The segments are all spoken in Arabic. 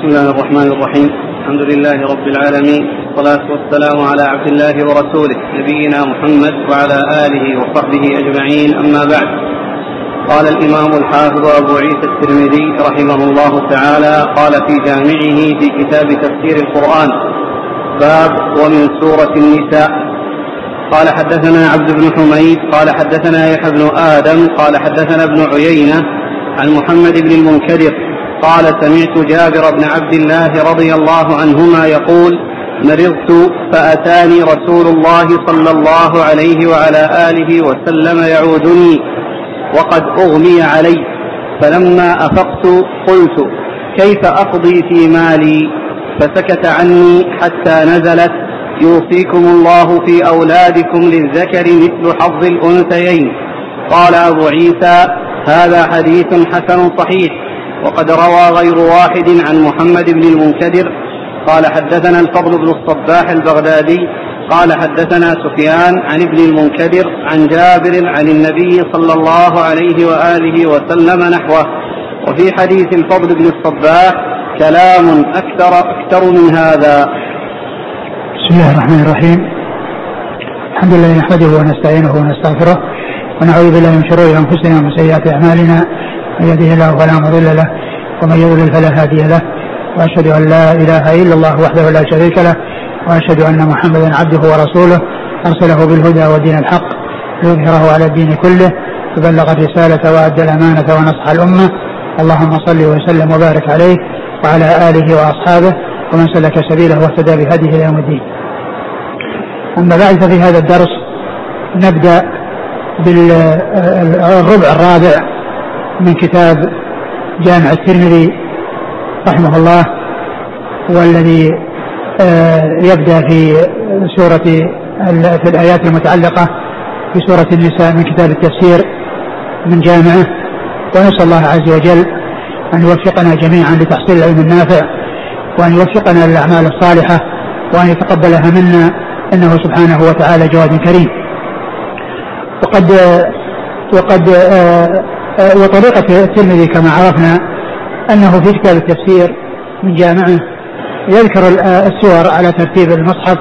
بسم الله الرحمن الرحيم. الحمد لله رب العالمين. والصلاة والسلام على عبد الله ورسوله نبينا محمد وعلى آله وصحبه أجمعين. أما بعد. قال الإمام الحافظ أبو عيسى الترمذي رحمه الله تعالى قال في جامعه في كتاب تفسير القرآن باب ومن سورة النساء. قال حدثنا عبد بن حميد قال حدثنا يحيى بن آدم قال حدثنا ابن عيينة عن محمد بن المنكدر قال سمعت جابر بن عبد الله رضي الله عنهما يقول مرضت فأتاني رسول الله صلى الله عليه وعلى آله وسلم يعودني وقد أغمي علي فلما أفقت قلت كيف أقضي في مالي؟ فسكت عني حتى نزلت يوصيكم الله في أولادكم للذكر مثل حظ الأنثيين. قال أبو عيسى هذا حديث حسن صحيح. وقد روى غير واحد عن محمد بن المنكدر قال حدثنا الفضل بن الصباح البغدادي قال حدثنا سفيان عن ابن المنكدر عن جابر عن النبي صلى الله عليه وآله وسلم نحوه. وفي حديث الفضل بن الصباح كلام أكثر أكثر من هذا. بسم الله الرحمن الرحيم. الحمد لله نحمده ونستعينه ونستغفره ونعوذ بالله من شرور أنفسنا ومن سيئات أعمالنا. من يهده الله فلا مضل له ومن يضلل فلا هادي له. وأشهد أن لا إله إلا الله وحده لا شريك له وأشهد أن محمدا عبده ورسوله. أرسله بالهدى ودين الحق ليظهره على الدين كله. فبلغ الرسالة وأدى الأمانة ونصح الأمة. اللهم صل وسلم وبارك عليه وعلى آله وأصحابه ومن سلك سبيله واهتدى بهديه إلى يوم الدين. أما بعد ففي هذا الدرس نبدأ بالربع الرابع من كتاب جامع الترمذي رحمه الله والذي آه، يبدأ في سورة في الآيات المتعلقة في سورة النساء من كتاب التفسير من جامعه. ونسأل الله عز وجل أن يوفقنا جميعا لتحصيل العلم النافع وأن يوفقنا للأعمال الصالحة وأن يتقبلها منا إنه سبحانه وتعالى جواد كريم. وقد وقد آه، وطريقة الترمذي كما عرفنا أنه في كتاب التفسير من جامعه يذكر السور على ترتيب المصحف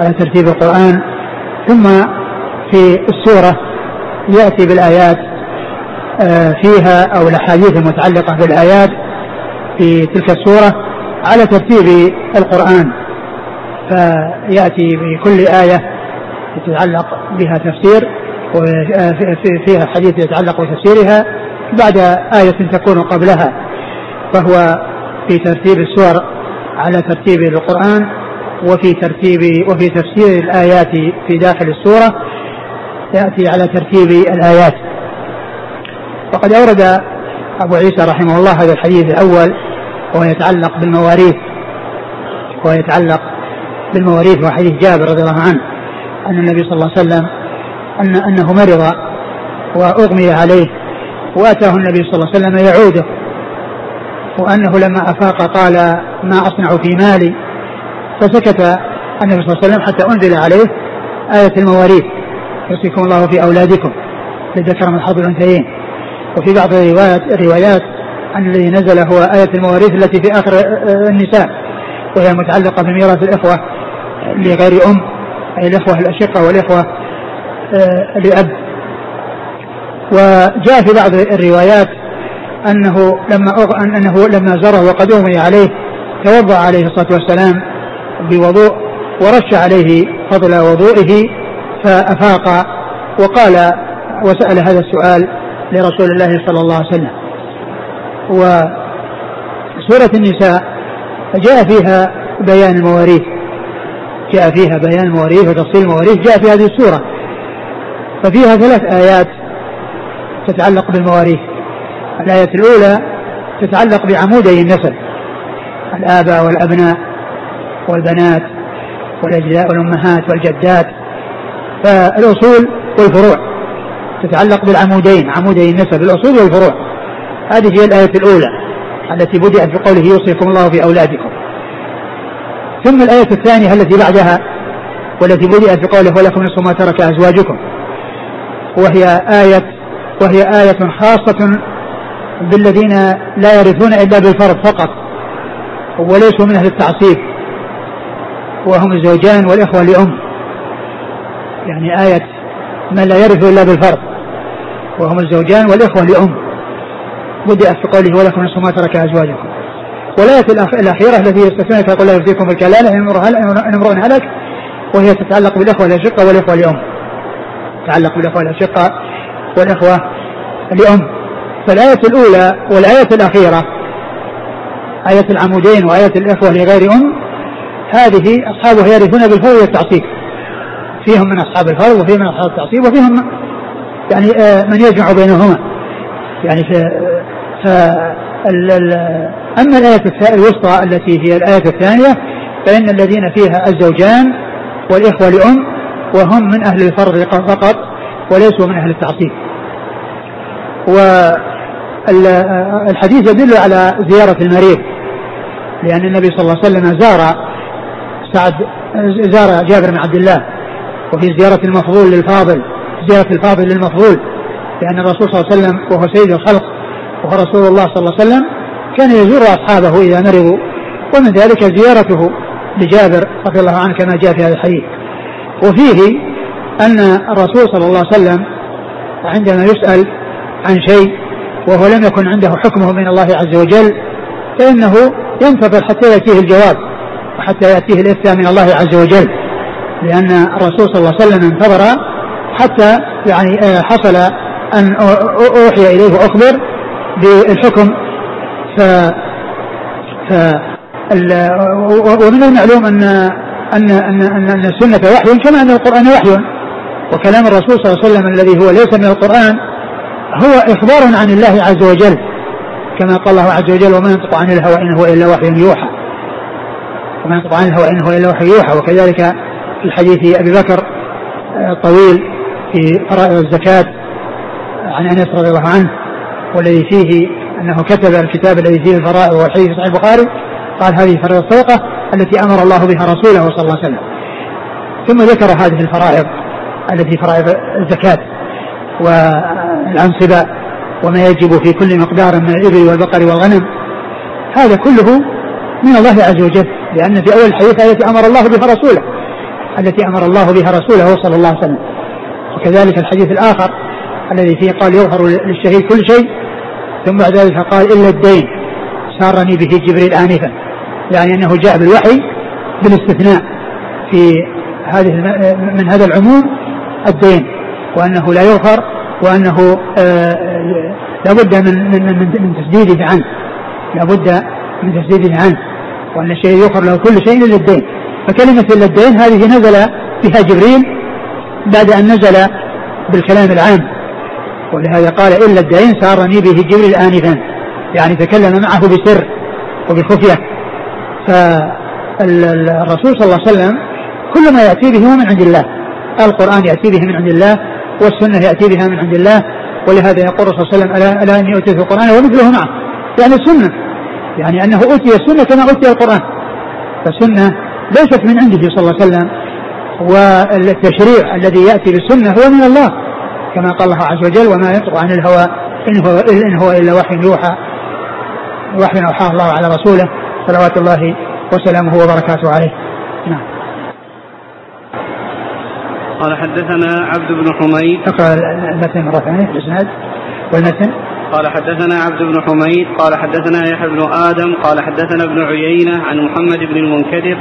على ترتيب القرآن ثم في السورة يأتي بالآيات آه، فيها أو الأحاديث المتعلقة بالآيات في تلك السورة على ترتيب القرآن. فيأتي بكل آية تتعلق بها تفسير وفيها حديث يتعلق بتفسيرها بعد آية تكون قبلها فهو في ترتيب السور على ترتيب القرآن وفي ترتيب وفي تفسير الآيات في داخل السورة يأتي على ترتيب الآيات. وقد أورد أبو عيسى رحمه الله هذا الحديث الأول وهو يتعلق بالمواريث وهو يتعلق بالمواريث وحديث جابر رضي الله عنه أن النبي صلى الله عليه وسلم أن أنه مرض وأغمي عليه وأتاه النبي صلى الله عليه وسلم يعوده وأنه لما أفاق قال ما أصنع في مالي فسكت النبي صلى الله عليه وسلم حتى أنزل عليه آية المواريث. يوصيكم الله في أولادكم. للذكر من حظ الأنثيين. وفي بعض الروايات الروايات أن الذي نزل هو آية المواريث التي في آخر النساء. وهي متعلقة بميراث الإخوة لغير أم أي الإخوة الأشقة والإخوة. آه، لأب وجاء في بعض الروايات أنه لما أنه لما زره وقد أغمي عليه توضأ عليه الصلاة والسلام بوضوء ورش عليه فضل وضوئه فأفاق وقال وسأل هذا السؤال لرسول الله صلى الله عليه وسلم. وسورة النساء جاء فيها بيان المواريث. جاء فيها بيان المواريث وتفصيل المواريث. جاء في هذه السورة. ففيها ثلاث آيات تتعلق بالمواريث. الآية الأولى تتعلق بعمودي النسل الآباء والأبناء والبنات والأجزاء والأمهات والجدات. فالأصول والفروع تتعلق بالعمودين عمودي النسب الأصول والفروع. هذه هي الآية الأولى التي بدأت بقوله يوصيكم الله في أولادكم. ثم الآية الثانية التي بعدها والتي بدأت بقوله ولكم نصف ما ترك أزواجكم. وهي آية وهي آية خاصة بالذين لا يرثون إلا بالفرض فقط وليسوا من أهل التعصيب وهم الزوجان والإخوة لأم. يعني آية من لا يرث إلا بالفرض وهم الزوجان والإخوة لأم. بدأت في قوله ولكم نصف ما ترك أزواجكم. والآية الأخيرة التي يستثنى فيقول لا يفتيكم بالكلالة إن امرؤ هلك وهي تتعلق بالإخوة الأشقة والإخوة لأم. تتعلق بالإخوة الأشقة والإخوة لأم فالآية الأولى والآية الأخيرة آية العمودين وآية الإخوة لغير أم هذه أصحابها يرثون بالفرض والتعصيب. فيهم من أصحاب الفرض وفيهم من أصحاب التعصيب وفيهم يعني آه، من يجمع بينهما. يعني ف, ف أما الآية الوسطى التي هي الآية الثانية فإن الذين فيها الزوجان والإخوة لأم وهم من أهل الفرض فقط وليسوا من أهل التعصيب. والحديث يدل على زيارة المريض لأن النبي صلى الله عليه وسلم زار سعد زار جابر بن عبد الله وفي زيارة المفضول للفاضل زيارة الفاضل للمفضول لأن الرسول صلى الله عليه وسلم وهو سيد الخلق وهو رسول الله صلى الله عليه وسلم كان يزور أصحابه إذا مرضوا ومن ذلك زيارته لجابر رضي الله عنه كما جاء في هذا الحديث. وفيه أن الرسول صلى الله عليه وسلم عندما يسأل عن شيء وهو لم يكن عنده حكمه من الله عز وجل فإنه ينتظر حتى يأتيه الجواب وحتى يأتيه الإفتاء من الله عز وجل. لأن الرسول صلى الله عليه وسلم انتظر حتى يعني آه، حصل أن أوحي إليه وأخبر بالحكم. ف ف ومن المعلوم أن أن أن أن, أن السنة وحي كما أن القرآن وحي. وكلام الرسول صلى الله عليه وسلم الذي هو ليس من القرآن هو إخبار عن الله عز وجل كما قال الله عز وجل وما ينطق عن الهوى إن هو إلا وحي يوحى. وما ينطق عن الهوى إن هو إلا وحي يوحى. وكذلك في الحديث أبي بكر الطويل آه، في فرائض الزكاة عن أنس رضي الله عنه والذي فيه أنه كتب الكتاب الذي فيه الفرائض والحديث في صحيح البخاري قال هذه فريضة الصدقة التي أمر الله بها رسوله صلى الله عليه وسلم. ثم ذكر هذه الفرائض التي فرائض الزكاة والأنصبة وما يجب في كل مقدار من الإبل والبقر والغنم. هذا كله من الله عز وجل لأن في أول الحديث التي أمر الله بها رسوله التي أمر الله بها رسوله صلى الله عليه وسلم. وكذلك الحديث الآخر الذي فيه قال يظهر للشهيد كل شيء. ثم بعد ذلك قال إلا الدين. سارني به جبريل آنفا. يعني أنه جاء بالوحي بالاستثناء في هذه من هذا العموم الدين وأنه لا يغفر وأنه آه، لابد من من من, من تسديده عنه. لابد من تسديده عنه. وأن الشيء يغفر له كل شيء إلا الدين. فكلمة إلا الدين هذه نزل بها جبريل بعد أن نزل بالكلام العام. ولهذا قال إلا الدين سارني به جبريل آنفا. يعني تكلم معه بسر وبخفية. فالرسول صلى الله عليه وسلم كل ما يأتي به هو من عند الله. القرآن يأتي به من عند الله والسنة يأتي بها من عند الله ولهذا يقول صلى الله عليه وسلم ألا إني أوتيت القرآن ومثله معه. يعني السنة يعني أنه أوتي السنة كما أوتي القرآن. فالسنة ليست من عنده صلى الله عليه وسلم والتشريع الذي يأتي بالسنة هو من الله كما قال الله عز وجل وما ينطق عن الهوى إن هو, إن هو إلا وحي يوحى وحي أوحاه الله على رسوله. صلوات الله وسلامه وبركاته عليه. نعم. قال حدثنا عبد بن حميد. اقرأ المتن مرة ثانية الإسناد. والمتن؟ قال حدثنا عبد بن حميد. قال حدثنا يحيى بن آدم. قال حدثنا ابن عيينة عن محمد بن المنكدر.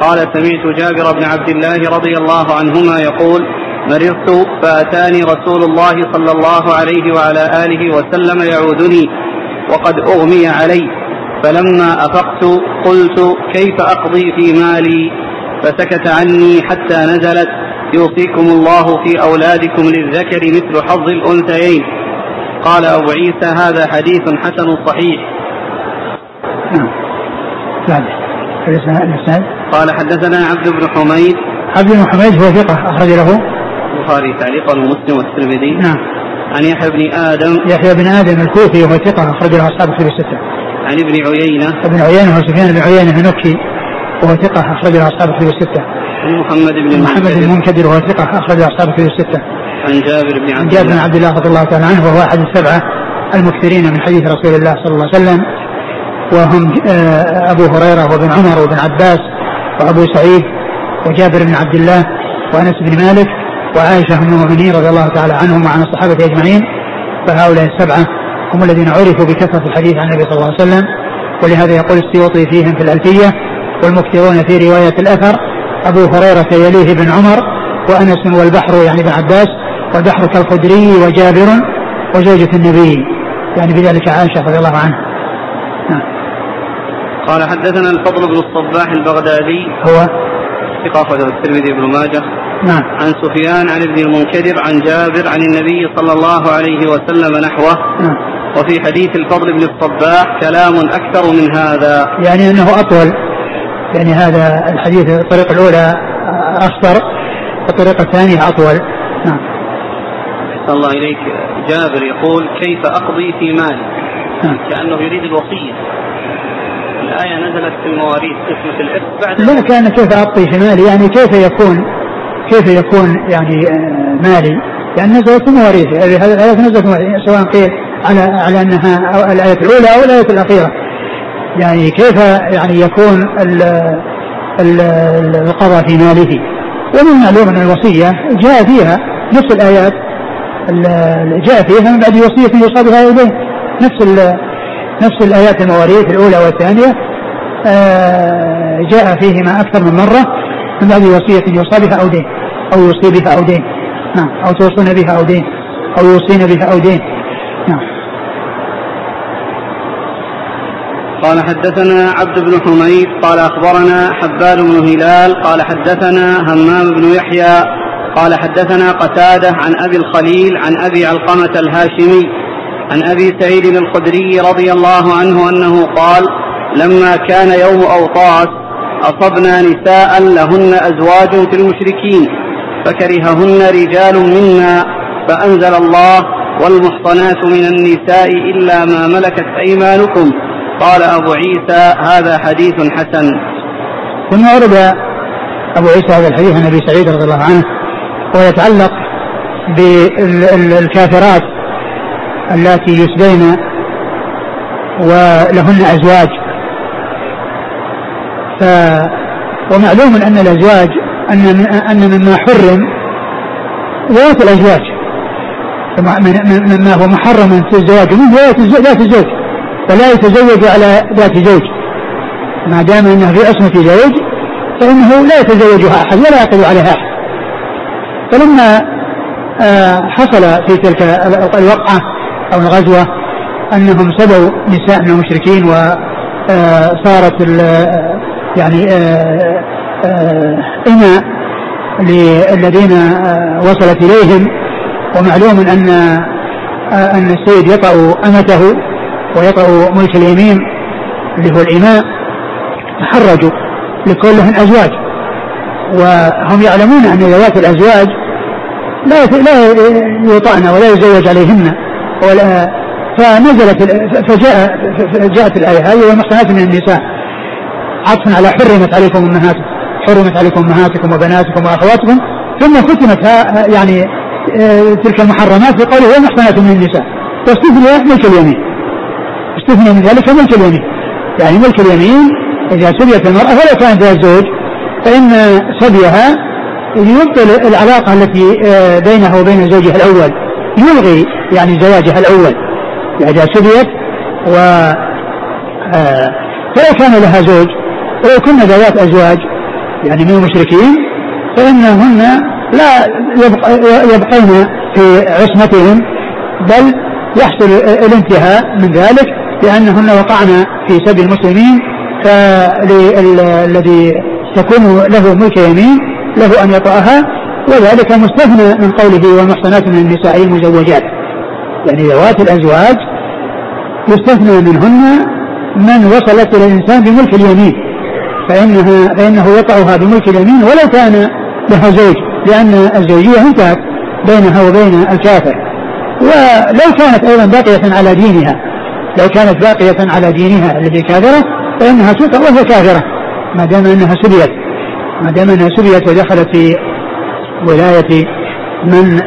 قال سمعت جابر بن عبد الله رضي الله عنهما يقول مرضت فأتاني رسول الله صلى الله عليه وعلى آله وسلم يعودني وقد أغمي علي. فلما أفقت قلت كيف أقضي في مالي؟ فسكت عني حتى نزلت يوصيكم الله في أولادكم للذكر مثل حظ الأنثيين. قال أبو عيسى هذا حديث حسن صحيح. نعم. قال حدثنا عبد بن حميد. عبد بن حميد هو ثقة أخرج له. البخاري تعليقا ومسلم والترمذي. نعم. عن يحيى بن آدم. يحيى بن آدم الكوفي وهو ثقة أخرج له أصحاب الكتب الستة. عن ابن عيينة. ابن عيينة هو سفيان بن عيينة النكي وهو ثقة أخرج له أصحاب الكتب الستة. عن محمد بن محمد بن المنكدر. وهو ثقة أخرج أصحاب الكتب الستة. عن جابر بن عبد جابر بن عبد الله رضي الله تعالى عنه وهو أحد السبعة المكثرين من حديث رسول الله صلى الله عليه وسلم. وهم آه، أبو هريرة وابن عمر وابن عباس وأبو سعيد وجابر بن عبد الله وأنس بن مالك وعائشة أم المؤمنين رضي الله تعالى عنهم وعن الصحابة أجمعين. فهؤلاء السبعة هم الذين عرفوا بكثرة الحديث عن النبي صلى الله عليه وسلم ولهذا يقول السيوطي فيهم في الألفية والمكثرون في رواية الأثر أبو هريرة يليه بن عمر وأنس والبحر يعني ابن عباس والبحر كالخدري وجابر وزوجة النبي يعني بذلك عائشة رضي الله عنها. نعم. قال حدثنا الفضل بن الصباح البغدادي هو؟ ثقة أخرجه الترمذي بن ماجه. نعم. عن سفيان عن ابن المنكدر عن جابر عن النبي صلى الله عليه وسلم نحوه. نعم. وفي حديث الفضل بن الصباح كلام أكثر من هذا. يعني أنه أطول. يعني هذا الحديث الطريقة الأولى أخطر الطريقة الثانية أطول. نعم. أحسن الله إليك. جابر يقول كيف أقضي في مالي؟ نعم. كأنه يريد الوصية. الآية نزلت في المواريث قسمة الإرث بعد لا كان كيف أعطي في مالي؟ يعني كيف يكون كيف يكون يعني آه، مالي؟ يعني نزلت في مواريث. هذه الآية نزلت سواء قيل على على أنها الآية الأولى أو الآية الأخيرة. يعني كيف يعني يكون ال ال القضاء في ماله؟ ومن المعلوم أن الوصية جاء فيها نفس الآيات جاء فيها من بعد وصية يوصى بها إليه. نفس نفس الآيات المواريث الأولى والثانية آه، جاء فيهما أكثر من مرة من بعد وصية يوصى بها أو دين أو يوصي بها أو دين. نعم أو توصون بها أو دين أو يوصين بها أو دين نعم قال حدثنا عبد بن حميد قال أخبرنا حبان بن هلال قال حدثنا همام بن يحيى قال حدثنا قتادة عن أبي الخليل عن أبي علقمة الهاشمي عن أبي سعيد الخدري رضي الله عنه أنه قال لما كان يوم أوطاس أصبنا نساء لهن أزواج في المشركين فكرههن رجال منا فأنزل الله والمحصنات من النساء إلا ما ملكت أيمانكم قال أبو عيسى هذا حديث حسن. ثم ورد أبو عيسى هذا الحديث عن أبي سعيد رضي الله عنه ويتعلق بالكافرات اللاتي يسبين ولهن أزواج. ف ومعلوم أن الأزواج أن أن مما حرم ذات الأزواج. مما هو محرم في الزواج من ذات الزوج. فلا يتزوج على ذات زوج. ما دام انه في عصمة زوج فإنه لا يتزوجها أحد ولا يعقد عليها أحد. فلما آه، حصل في تلك الوقعة أو الغزوة أنهم سبوا نساء من المشركين وصارت آه، يعني آه، إناء للذين وصلت إليهم. ومعلوم أن أن السيد يطأ أمته. ويطأ ملك اليمين اللي هو الإماء تحرجوا لكونهم أزواج. وهم يعلمون أن ذوات الأزواج لا لا يطعن ولا يزوج عليهن ولا فنزلت فجاء جاءت الآية. هذه والمحصنات من النساء. عطفا على حرمت عليكم أمهاتكم. حرمت عليكم أمهاتكم وبناتكم وأخواتكم. ثم ختمت يعني آه، تلك المحرمات بقوله والمحصنات من النساء. واستثني ملك اليمين. استثنى من ذلك ملك اليمين. يعني ملك اليمين إذا سبيت المرأة ولو كانت لها زوج فإن سبيها يبطل العلاقة التي آه، بينها وبين زوجها الأول يلغي يعني زواجها الأول. إذا سبيت و آه، فلو كان لها زوج. ولو كن ذوات أزواج يعني من المشركين فإنهن لا يبقين في عصمتهم بل يحصل الانتهاء من ذلك. لأنهن وقعن في سبي المسلمين فالذي تكون له ملك يمين له أن يطأها وذلك مستثنى من قوله والمحصنات من النساء المزوجات. يعني ذوات الأزواج يستثنى منهن من وصلت إلى الإنسان بملك اليمين فإنها فإنه يطأها بملك اليمين ولو كان لها زوج لأن الزوجية انتهت بينها وبين الكافر. ولو كانت أيضا باقية على دينها لو كانت باقية على دينها التي كافرة فإنها تطأ وهي كافرة. ما دام أنها سبيت. ما دام أنها سبيت ودخلت في ولاية من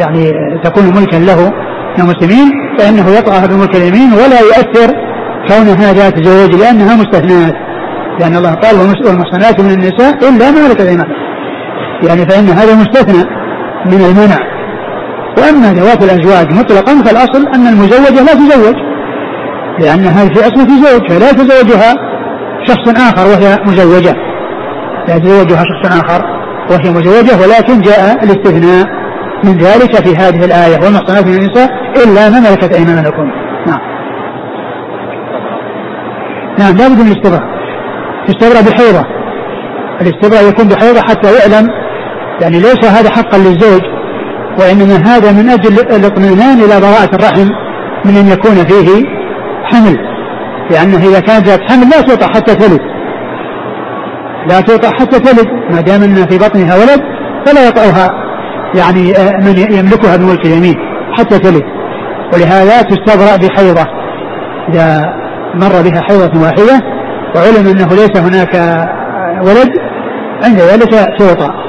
يعني تكون ملكا له من المسلمين فإنه يطأها بملك اليمين ولا يؤثر كونها ذات زوج لأنها مستثنات لأن الله قال والمحصنات من النساء إلا ما ملكت يعني فإن هذا مستثنى من المنع. وأما ذوات الأزواج مطلقا فالأصل أن المزوجة لا تزوج. لأنها في أصل في زوج فلا يتزوجها شخص آخر وهي مزوجة. لا يتزوجها شخص آخر وهي مزوجة ولكن جاء الاستثناء من ذلك في هذه الآية والمحصنات من النساء إلا ما ملكت أيمانكم. نعم. نعم لا بد من الاستبراء. استبرأ بحيضة. الاستبراء يكون بحيضة حتى يعلم يعني ليس هذا حقا للزوج وإنما هذا من أجل الاطمئنان إلى براءة الرحم من أن يكون فيه حمل. لأنه إذا كانت ذات حمل لا توطأ حتى تلد. لا توطأ حتى تلد. ما دام أن في بطنها ولد فلا يطأها. يعني آه، من يملكها بملك اليمين حتى تلد. ولهذا تستبرأ بحيضة. إذا مر بها حيضة واحدة وعلم أنه ليس هناك ولد عند ذلك توطأ.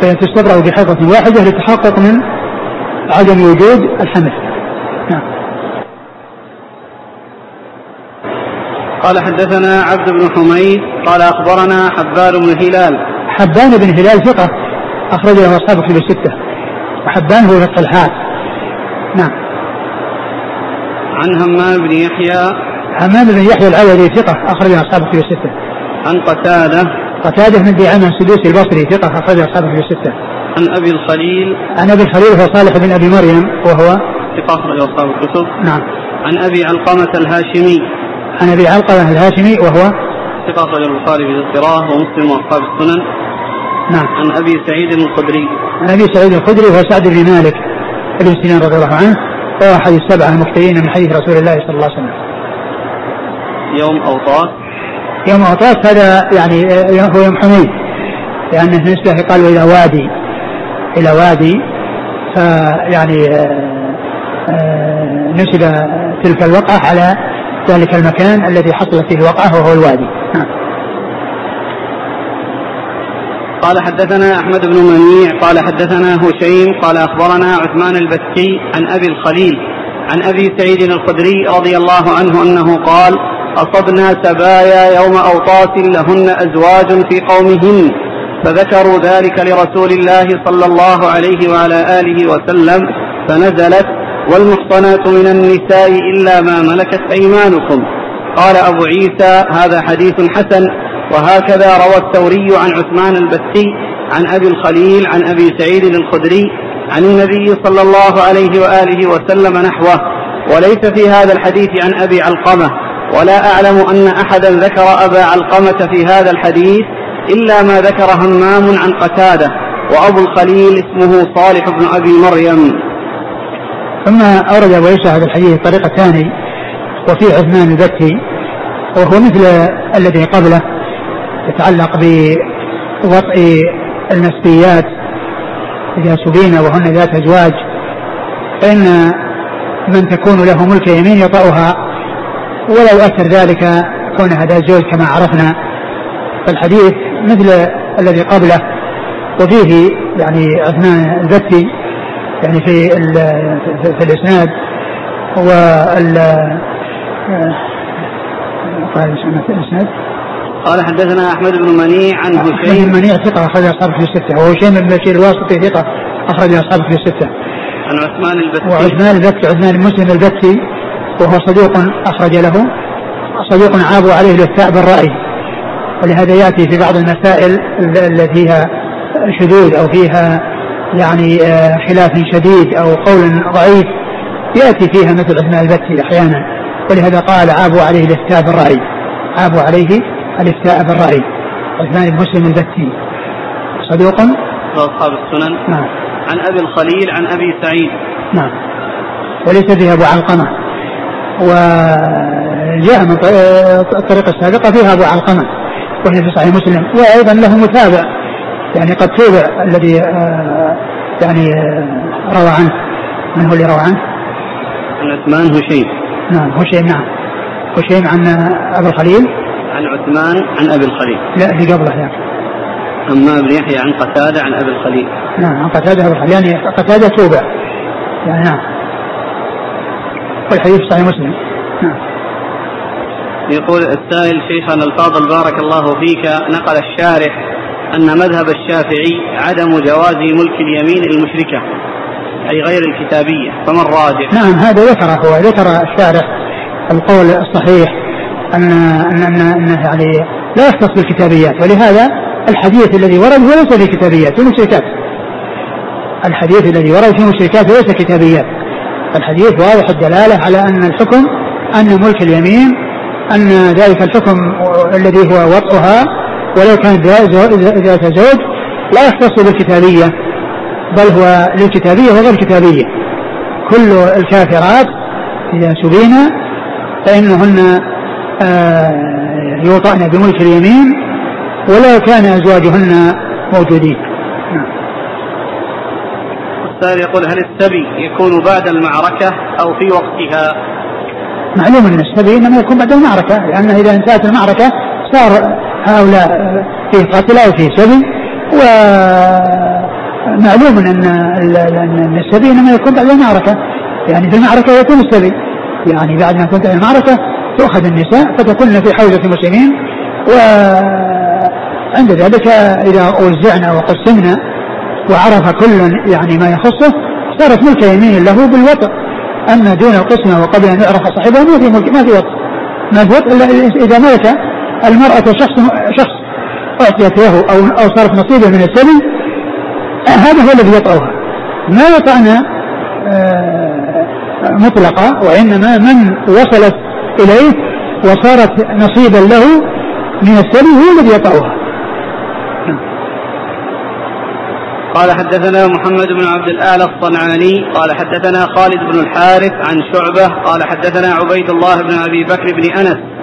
فتستبرأ بحيضة واحدة للتحقق من عدم وجود الحمل نعم قال حدثنا عبد بن حميد قال أخبرنا حبان بن هلال. حبان بن هلال ثقة أخرج له أصحاب كتب الستة. وحبان هو الحال نعم. عن همام بن يحيى. همام بن يحيى العوضي ثقة أخرج له أصحاب كتب الستة. عن قتادة. قتادة من دعامة السدوسي البصري ثقة أخرج له أصحاب كتب الستة. عن أبي الخليل. عن أبي الخليل هو صالح بن أبي مريم وهو ثقة أخرج أصحاب الكتب. نعم. عن أبي علقمة الهاشمي. عن أبي علقمة الهاشمي وهو ثقة أخرج البخاري في القراءة ومسلم وأصحاب السنن. نعم. عن أبي سعيد الخدري. عن أبي سعيد الخدري وهو سعد بن مالك بن سنان رضي الله عنه وهو أحد السبعة المكثرين من حديث رسول الله صلى الله عليه وسلم. يوم أوطاس يوم أوطاس هذا يعني هو يوم حميد لأنه نسبة قال إلى وادي إلى وادي فيعني نسب تلك الوقعة على ذلك المكان الذي حصلت فيه الوقعة وهو الوادي نعم. قال حدثنا أحمد بن منيع قال حدثنا هشيم قال أخبرنا عثمان البتي عن أبي الخليل عن أبي سعيد الخدري رضي الله عنه أنه قال أصبنا سبايا يوم أوطاس لهن أزواج في قومهن فذكروا ذلك لرسول الله صلى الله عليه وعلى آله وسلم فنزلت والمحصنات من النساء إلا ما ملكت أيمانكم. قال أبو عيسى هذا حديث حسن وهكذا روى الثوري عن عثمان البتي عن أبي الخليل عن أبي سعيد الخدري عن النبي صلى الله عليه وآله وسلم نحوه. وليس في هذا الحديث عن أبي علقمة. ولا أعلم أن أحدا ذكر أبا علقمة في هذا الحديث إلا ما ذكر همام عن قتادة وأبو الخليل اسمه صالح بن أبي مريم. ثم أورد أبو عيسى هذا الحديث الطريقة الثاني وفي عثمان البتي وهو مثل الذي قبله يتعلق بوطء المسبيات إذا وهن ذات أزواج فإن من تكون له ملك يمين يطأها ولو أثر ذلك كونها ذات زوج كما عرفنا. فالحديث مثل الذي قبله وفيه يعني عثمان البتي يعني في في الإسناد وال قال الإسناد؟ قال حدثنا أحمد بن منيع عن هشيم أحمد بن منيع ثقة أخرج اصحابه في الستة. وهشيم بن بشير الواسطي ثقة أخرج اصحابه في الستة. عن عثمان البتي وعثمان البتي عثمان مسلم البتي وهو صديق أخرج له. صديق عابوا عليه الافتاء بالرأي. ولهذا يأتي في بعض المسائل التي فيها شذوذ أو فيها يعني آه، خلاف شديد أو قول ضعيف يأتي فيها مثل عثمان البتي أحيانا. ولهذا قال عابوا عليه الافتاء بالراي عابوا عليه الافتاء بالراي عثمان بن مسلم البتي صدوق؟ أصحاب السنن. نعم. عن أبي الخليل عن أبي سعيد. نعم. وليس فيها أبو علقمة. وجاء من الطريقة السابقة فيها أبو علقمة. وهي في صحيح مسلم. وأيضا له متابع. يعني قد توبع الذي آه، يعني آه، روى عنه. من هو اللي روى عنه؟ عن عثمان هشيم. نعم هشيم نعم. هشيم عن ابي الخليل؟ عن عثمان عن أبي الخليل. لا اللي قبله يعني. أما بن يحيى عن قتادة عن أبي الخليل. نعم عن قتادة أبي الخليل. يعني قتادة توبع يعني نعم. والحديث صحيح مسلم. نعم. يقول السائل شيخنا الفاضل بارك الله فيك نقل الشارح أن مذهب الشافعي عدم جواز ملك اليمين المشركة أي غير الكتابية فما الراجح؟ نعم هذا ذكره هو ذكر الشارح القول الصحيح أن أن أن, أن يعني لا يختص بالكتابيات ولهذا الحديث الذي ورد هو ليس في كتابيات في مشركات الحديث الذي ورد في مشركات ليس كتابيات الحديث واضح الدلالة على أن الحكم أن ملك اليمين أن ذلك الحكم الذي هو وطئها ولو كانت ذات زوج لا يختص بالكتابية بل هو للكتابية وغير الكتابية كل الكافرات إذا سبينا فإنهن آه، يوطأن بملك اليمين ولو كان أزواجهن موجودين نعم. السائل يقول هل السبي يكون بعد المعركة أو في وقتها؟ معلوم أن السبي إنما يكون بعد المعركة لأن إذا انتهت المعركة صار هؤلاء فيه قتلى وفيه سبي ومعلوم أن السبي إنما يكون بعد المعركة. يعني في المعركة يكون السبي. يعني بعد ما تنتهي المعركة تؤخذ النساء فتكون في حوزة المسلمين. وعند ذلك إذا وزعنا وقسمنا وعرف كل يعني ما يخصه صارت ملك يمين له بالوطء أما دون القسمة وقبل أن يعرف صاحبه ما في ملك ما في وطء ما في وطء إلا إذا ملك المرأة شخص شخص أعطيت له أو أو صارت نصيبة من السبي هذا هو الذي يطأها. ما يطأنا آه، مطلقة وإنما من وصلت إليه وصارت نصيبا له من السبي هو الذي يطأها. قال حدثنا محمد بن عبد الأعلى الصنعاني قال حدثنا خالد بن الحارث عن شعبة قال حدثنا عبيد الله بن أبي بكر بن أنس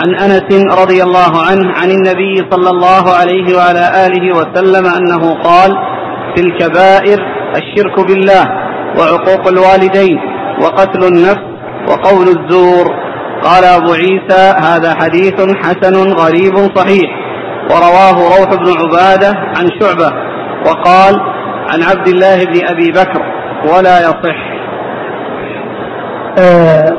عن أنس رضي الله عنه عن النبي صلى الله عليه وعلى آله وسلم أنه قال في الكبائر الشرك بالله وعقوق الوالدين وقتل النفس وقول الزور. قال أبو عيسى هذا حديث حسن غريب صحيح. ورواه روح بن عبادة عن شعبة. وقال عن عبد الله بن أبي بكر ولا يصح. آه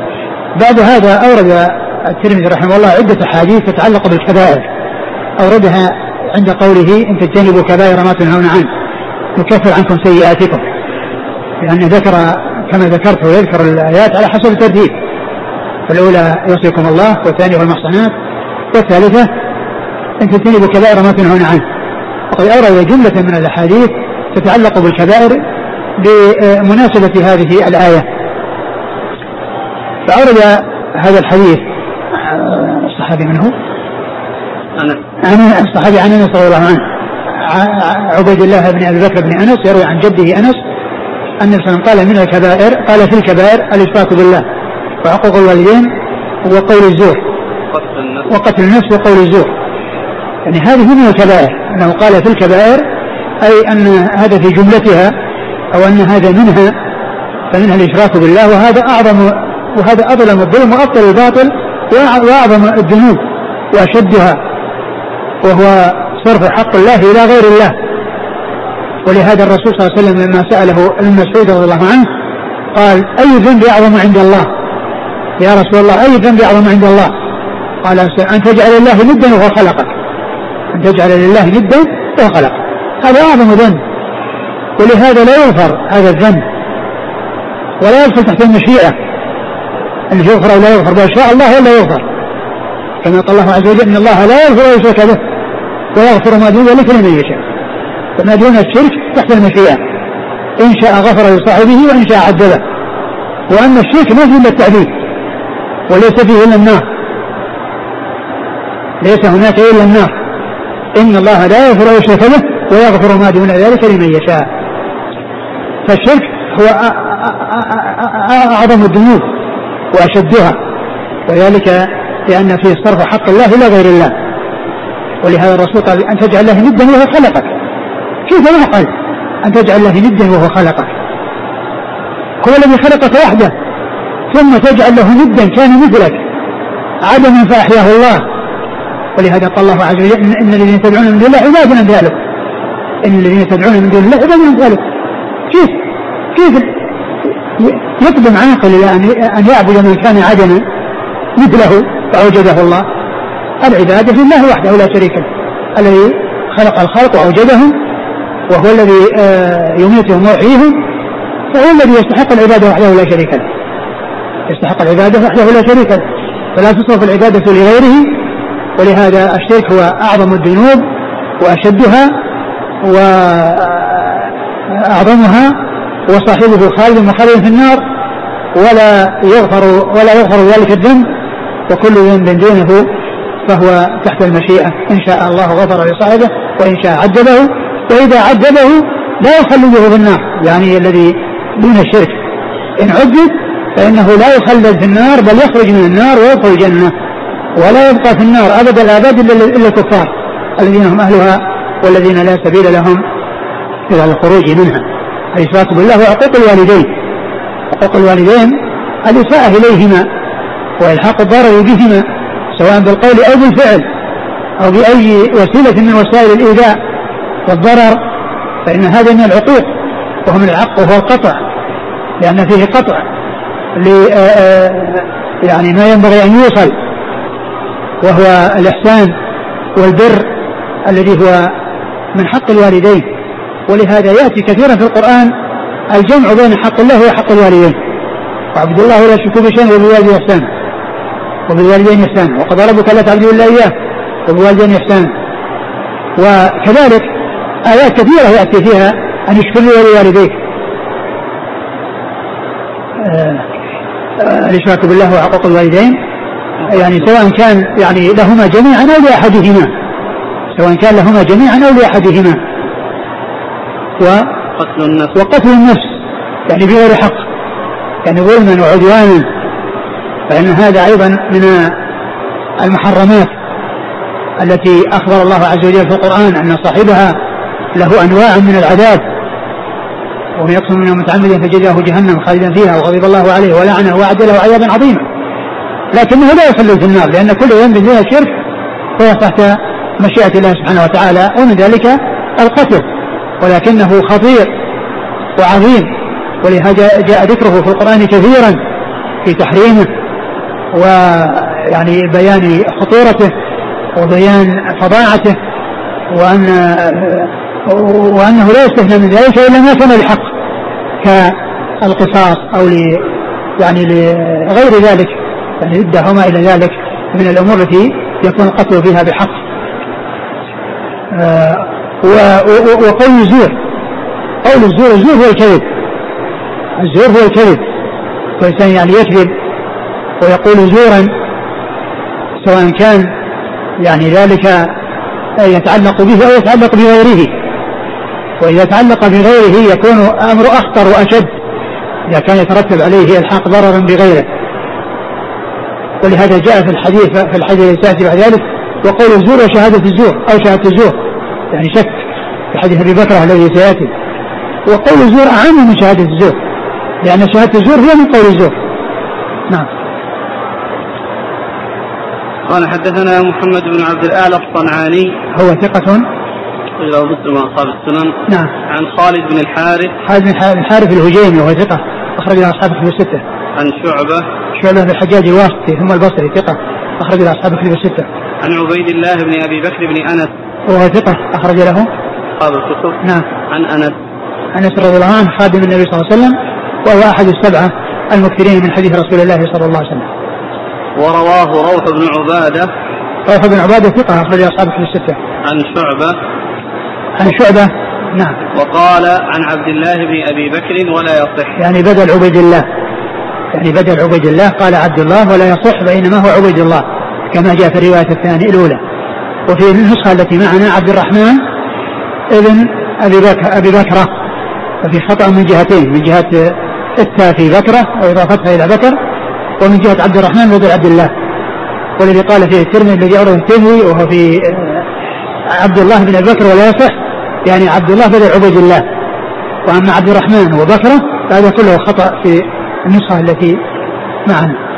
بعد هذا أورد الترمذي رحمه الله عدة أحاديث تتعلق بالكبائر أوردها عند قوله إن تجتنبوا كبائر ما تنهون عنه. نكفر عنكم سيئاتكم. لأن ذكر كما ذكرت ويذكر الآيات على حسب الترتيب. الأولى يوصيكم الله والثانية والمحصنات والثالثة أن تجتنبوا كبائر ما تنهون عنه. وقد أورد جملة من الأحاديث تتعلق بالكبائر بمناسبة هذه الآية. فأورد هذا الحديث الصحابي من هو؟ عن الصحابي عن أنس رضي الله عنه. عبيد الله بن أبي بكر بن أنس يروي عن جده أنس أن الرسول قال من الكبائر؟ قال في الكبائر الاشراك بالله وعقوق الوالدين وقول الزور. وقتل النفس. وقول الزور. يعني هذه من الكبائر. أنه قال في الكبائر أي أن هذا في جملتها أو أن هذا منها فمنها الإشراك بالله وهذا أعظم وهذا أظلم الظلم وأبطل الباطل واعظم الذنوب وأشدها وهو صرف حق الله إلى غير الله. ولهذا الرسول صلى الله عليه وسلم لما سأله ابن مسعود رضي الله عنه قال أي ذنب أعظم عند الله؟ يا رسول الله أي ذنب أعظم عند الله؟ قال أن تجعل الله ندا وهو خلقك. أن تجعل لله ندا وهو خلقك. هذا أعظم ذنب. ولهذا لا يغفر هذا الذنب ولا يدخل تحت المشيئة. أن يغفر أو لا يغفر بل شاء الله ولا يغفر. كما قال الله عز وجل إن الله لا يغفر أن يشرك به ويغفر ما دون ذلك لمن يشاء. فما دون الشرك تحت المشيئة. إن شاء غفر لصاحبه وإن شاء عذبه. وأما الشرك ما فيه إلا التعذيب وليس فيه إلا النار. ليس هناك إلا النار. إن الله لا يغفر أن يشرك به ويغفر ما دون ذلك لمن يشاء. فالشرك هو أعظم الذنوب وأشدها وذلك لأن فيه صرف حق الله إلى غير الله. ولهذا الرسول قال أن تجعل الله ندا وهو خلقك. كيف يعقل أن تجعل الله ندا وهو خلقك. هو الذي خلقك وحده ثم تجعل له ندا كان مثلك. عدما فأحياه الله. ولهذا قال الله عز وجل إن الذين تدعون من دون الله عباد أمثالك إن الذين تدعون من دون الله عباد أمثالك كيف؟ كيف؟ يقدم عاقل إلى أن يعبد من كان عدما مثله وأوجده الله. العبادة لله وحده لا شريك له. الذي خلق الخلق وأوجدهم وهو الذي آه، يميتهم ويحييهم فهو الذي يستحق العبادة وحده لا شريك له. يستحق العبادة وحده لا شريك له. فلا تصرف العبادة لغيره. ولهذا الشرك هو أعظم الذنوب وأشدها وأعظمها وصاحبه خالد مخالد في النار ولا يغفر ولا يغفر ذلك الذنب وكل ذنب دونه فهو تحت المشيئة. إن شاء الله غفر لصاحبه وإن شاء عذبه وإذا عذبه لا يخلده في النار يعني الذي دون الشرك. إن عذب فإنه لا يخلد في النار بل يخرج من النار ويدخل الجنة ولا يبقى في النار أبد الآباد إلا الكفار الذين هم أهلها والذين لا سبيل لهم إلى الخروج منها. الإشراك بالله وعقوق الوالدين. عقوق الوالدين الإساءة إليهما وإلحاق الضرر بهما سواء بالقول أو بالفعل أو بأي وسيلة من وسائل الإيذاء والضرر فإن هذا من العقوق وهو من العق وهو القطع لأن فيه قطع ل يعني ما ينبغي أن يوصل وهو الإحسان والبر الذي هو من حق الوالدين. ولهذا يأتي كثيرا في القرآن الجمع بين حق الله وحق الوالدين. وعبد الله ولا يشرك بشيء وبالوالدين إحسان. وبالوالدين إحسان. وقضى ربك لا تعبدوا إلا إياه. وبالوالدين إحسان. وكذلك آيات كثيرة يأتي فيها أن يشكر لي ولوالديك. آه، آه، الإشراك بالله وحقوق الوالدين. يعني سواء كان يعني لهما جميعا أو لأحدهما. سواء كان لهما جميعا أو لأحدهما. و قتل النفس وقتل النفس يعني بغير حق يعني ظلما وعدوانا. فإن هذا أيضا من المحرمات التي أخبر الله عز وجل في القرآن أن صاحبها له أنواع من العذاب ومن يقتل منه متعمدا فجزاه جهنم خالدا فيها وغضب الله عليه ولعنه وأعد له عذابا عظيما. لكنه لا يخلد في النار لأن كل ذنب فيها شرك فهو تحت مشيئة الله سبحانه وتعالى ومن ذلك القتل. ولكنه خطير وعظيم ولهذا جاء ذكره في القرآن كثيرا في تحريمه ويعني بيان خطورته وبيان فظاعته وأن وأنه لا يستثنى من ذلك إلا ما كان لحق كالقصاص أو ل يعني لغير ذلك يعني ضده وما إلى ذلك من الأمور التي يكون القتل فيها بحق. آه، وقول الزور. قول الزور الزور هو الكذب. الزور هو الكذب. والإنسان يعني يكذب ويقول زورا سواء كان يعني ذلك يتعلق به أو يتعلق بغيره. وإذا تعلق بغيره يكون أمر أخطر وأشد إذا كان يترتب عليه إلحاق ضرر بغيره. ولهذا جاء في الحديث في الحديث الذي سيأتي بعد ذلك وقول الزور وشهادة الزور أو شهادة الزور. يعني شك في حديث أبي بكر الذي سيأتي. وقول الزور أعم من شهادة الزور لأن شهادة الزور هي من قول الزور. نعم. قال حدثنا محمد بن عبد الأعلى الصنعاني. هو ثقة؟ له مسلم واصحاب السنن. نعم. عن خالد بن الحارث. خالد بن الحارث الهجيمي وهو ثقة أخرج أصحاب الكتب الستة. عن شعبة. شعبة بن الحجاج الواسطي ثم البصري ثقة أخرج أصحاب الكتب الستة. عن عبيد الله بن أبي بكر بن أنس. وهو ثقة أخرج له. أصحاب الكتب نعم. عن أنس. أنس رضي الله عنه خادم النبي صلى الله عليه وسلم وهو أحد السبعة المكثرين من حديث رسول الله صلى الله عليه وسلم. ورواه روح بن عبادة. روح بن عبادة ثقة أخرج أصحاب في الستة. عن شعبة. عن شعبة نعم. وقال عن عبد الله بن أبي بكر ولا يصح. يعني بدل عبيد الله. يعني بدل عبيد الله قال عبد الله ولا يصح بينما هو عبيد الله كما جاء في الرواية الثانية الأولى. وفي النسخة التي معنا عبد الرحمن ابن أبي بكر أبي بكرة ففي خطأ من جهتين من جهة التاء في بكرة وإضافتها إلى بكر ومن جهة عبد الرحمن بدل عبد الله. والذي قال فيه الترمذي الذي أورده الترمذي وهو في آه، عبد الله بن أبي بكر ولا يصح يعني عبد الله بدل عبيد الله. وأما عبد الرحمن وبكرة فهذا كله خطأ في النسخة التي معنا.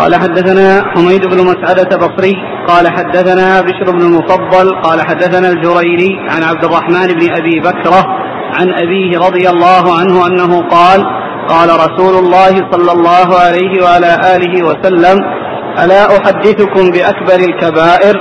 قال حدثنا حميد بن مسعدة بصري قال حدثنا بشر بن المفضل قال حدثنا الجريري عن عبد الرحمن بن أبي بكرة عن أبيه رضي الله عنه أنه قال قال رسول الله صلى الله عليه وعلى آله وسلم ألا أحدثكم بأكبر الكبائر؟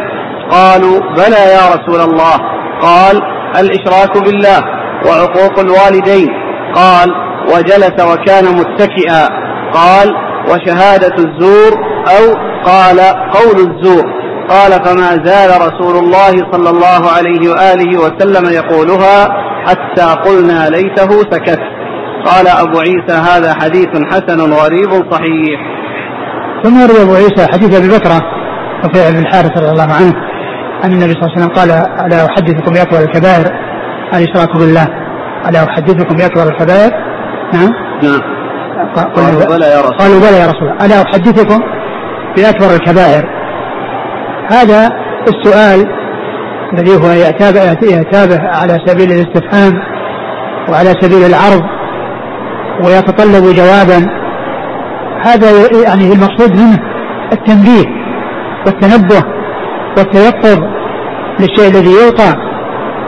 قالوا بلى يا رسول الله. قال الإشراك بالله وعقوق الوالدين. قال وجلس وكان متكئا. قال وشهادة الزور أو قال قول الزور. قال فما زال رسول الله صلى الله عليه وآله وسلم يقولها حتى قلنا ليته سكت. قال أبو عيسى هذا حديث حسن غريب صحيح. ثم يروي أبو عيسى حديث أبي بكرة رفيع بن الحارث رضي الله عنه أن النبي صلى الله عليه وسلم قال ألا أحدثكم بأكبر الكبائر؟ الإشراك بالله. ألا أحدثكم بأكبر الكبائر؟ نعم. نعم. قالوا بلى يا رسول قالوا بلى يا رسول الله. ألا أحدثكم بأكبر الكبائر. هذا السؤال الذي هو يتابع على سبيل الاستفهام وعلى سبيل العرض ويتطلب جوابا. هذا يعني المقصود منه التنبيه والتنبه والتيقظ للشيء الذي يوقع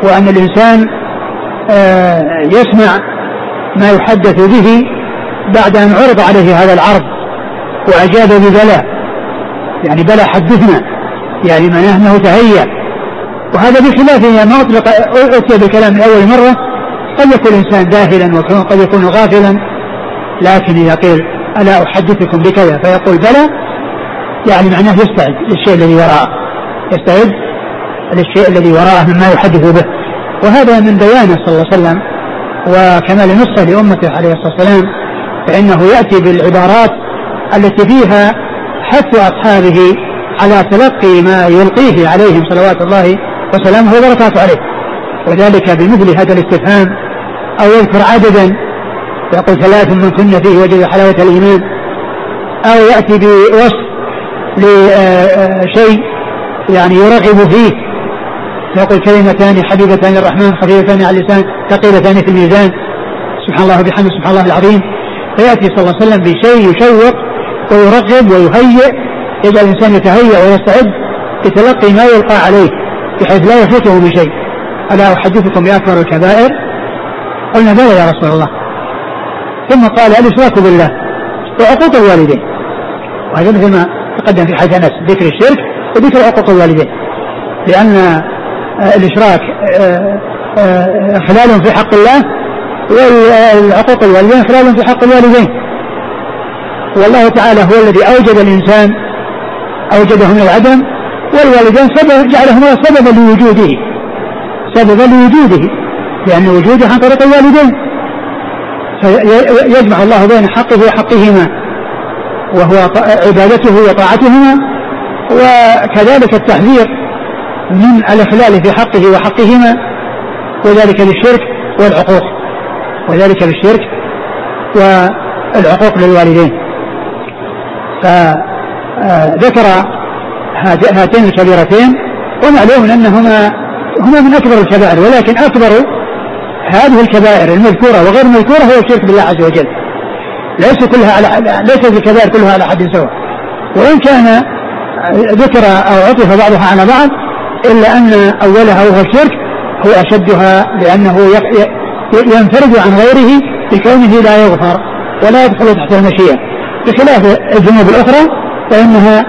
وأن الإنسان آه، يسمع ما يحدث به بعد أن عرض عليه هذا العرض وأجاب ببلى يعني بلى حدثنا. يعني معناه أنه تهيأ. وهذا بخلاف ما أطلق أتي بالكلام من أول مرة قد يكون الإنسان جاهلا وقد يكون غافلا. لكن إذا قيل ألا أحدثكم بكذا فيقول بلى يعني معناه يستعد للشيء الذي وراءه. يستعد للشيء الذي وراءه مما يحدث به. وهذا من بيانه صلى الله عليه وسلم وكمال نصه لأمته عليه الصلاة والسلام. فإنه يأتي بالعبارات التي فيها حث أصحابه على تلقي ما يلقيه عليهم صلوات الله وسلامه وبركاته عليه. وذلك بمثل هذا الاستفهام أو يذكر عددا يقول ثلاث من كن فيه وجد حلاوة الإيمان أو يأتي بوصف لشيء يعني يرغب فيه يقول كلمتان حبيبتان للرحمن خفيفتان على اللسان ثقيلتان في الميزان. سبحان الله وبحمده سبحان الله العظيم. فيأتي صلى الله عليه وسلم بشيء يشوق ويرغب ويهيئ يجعل الإنسان يتهيأ ويستعد لتلقي ما يلقى عليه بحيث لا يفوته من شيء ألا أحدثكم بأكبر الكبائر؟ قلنا بلى يا رسول الله. ثم قال الإشراك بالله وعقوق الوالدين. وهذا مثل ما تقدم في حديث أنس ذكر الشرك وذكر عقوق الوالدين. لأن آه، الإشراك آه، آه، إخلال في حق الله والعقوق الوالدين إخلال في حق الوالدين. والله تعالى هو الذي أوجد الإنسان أوجده من العدم والوالدين سبب جعلهما سببا لوجوده سببا لوجوده لأن وجوده عن طريق الوالدين. فيجمع الله بين حقه وحقهما وهو عبادته وطاعتهما وكذلك التحذير من الإخلال في حقه وحقهما وذلك بالشرك والعقوق. وذلك بالشرك والعقوق للوالدين. فذكر هاتين الكبيرتين ومعلوم انهما هما من أكبر الكبائر ولكن أكبر هذه الكبائر المذكورة وغير المذكورة هو الشرك بالله عز وجل. ليس كلها على ليست الكبائر كلها على حد سواء. وإن كان ذكر أو عطف بعضها على بعض إلا أن أولها وهو الشرك هو أشدها لأنه ينفرد عن غيره بكونه لا يغفر ولا يدخل تحت المشيئة. بخلاف الذنوب الأخرى فإنها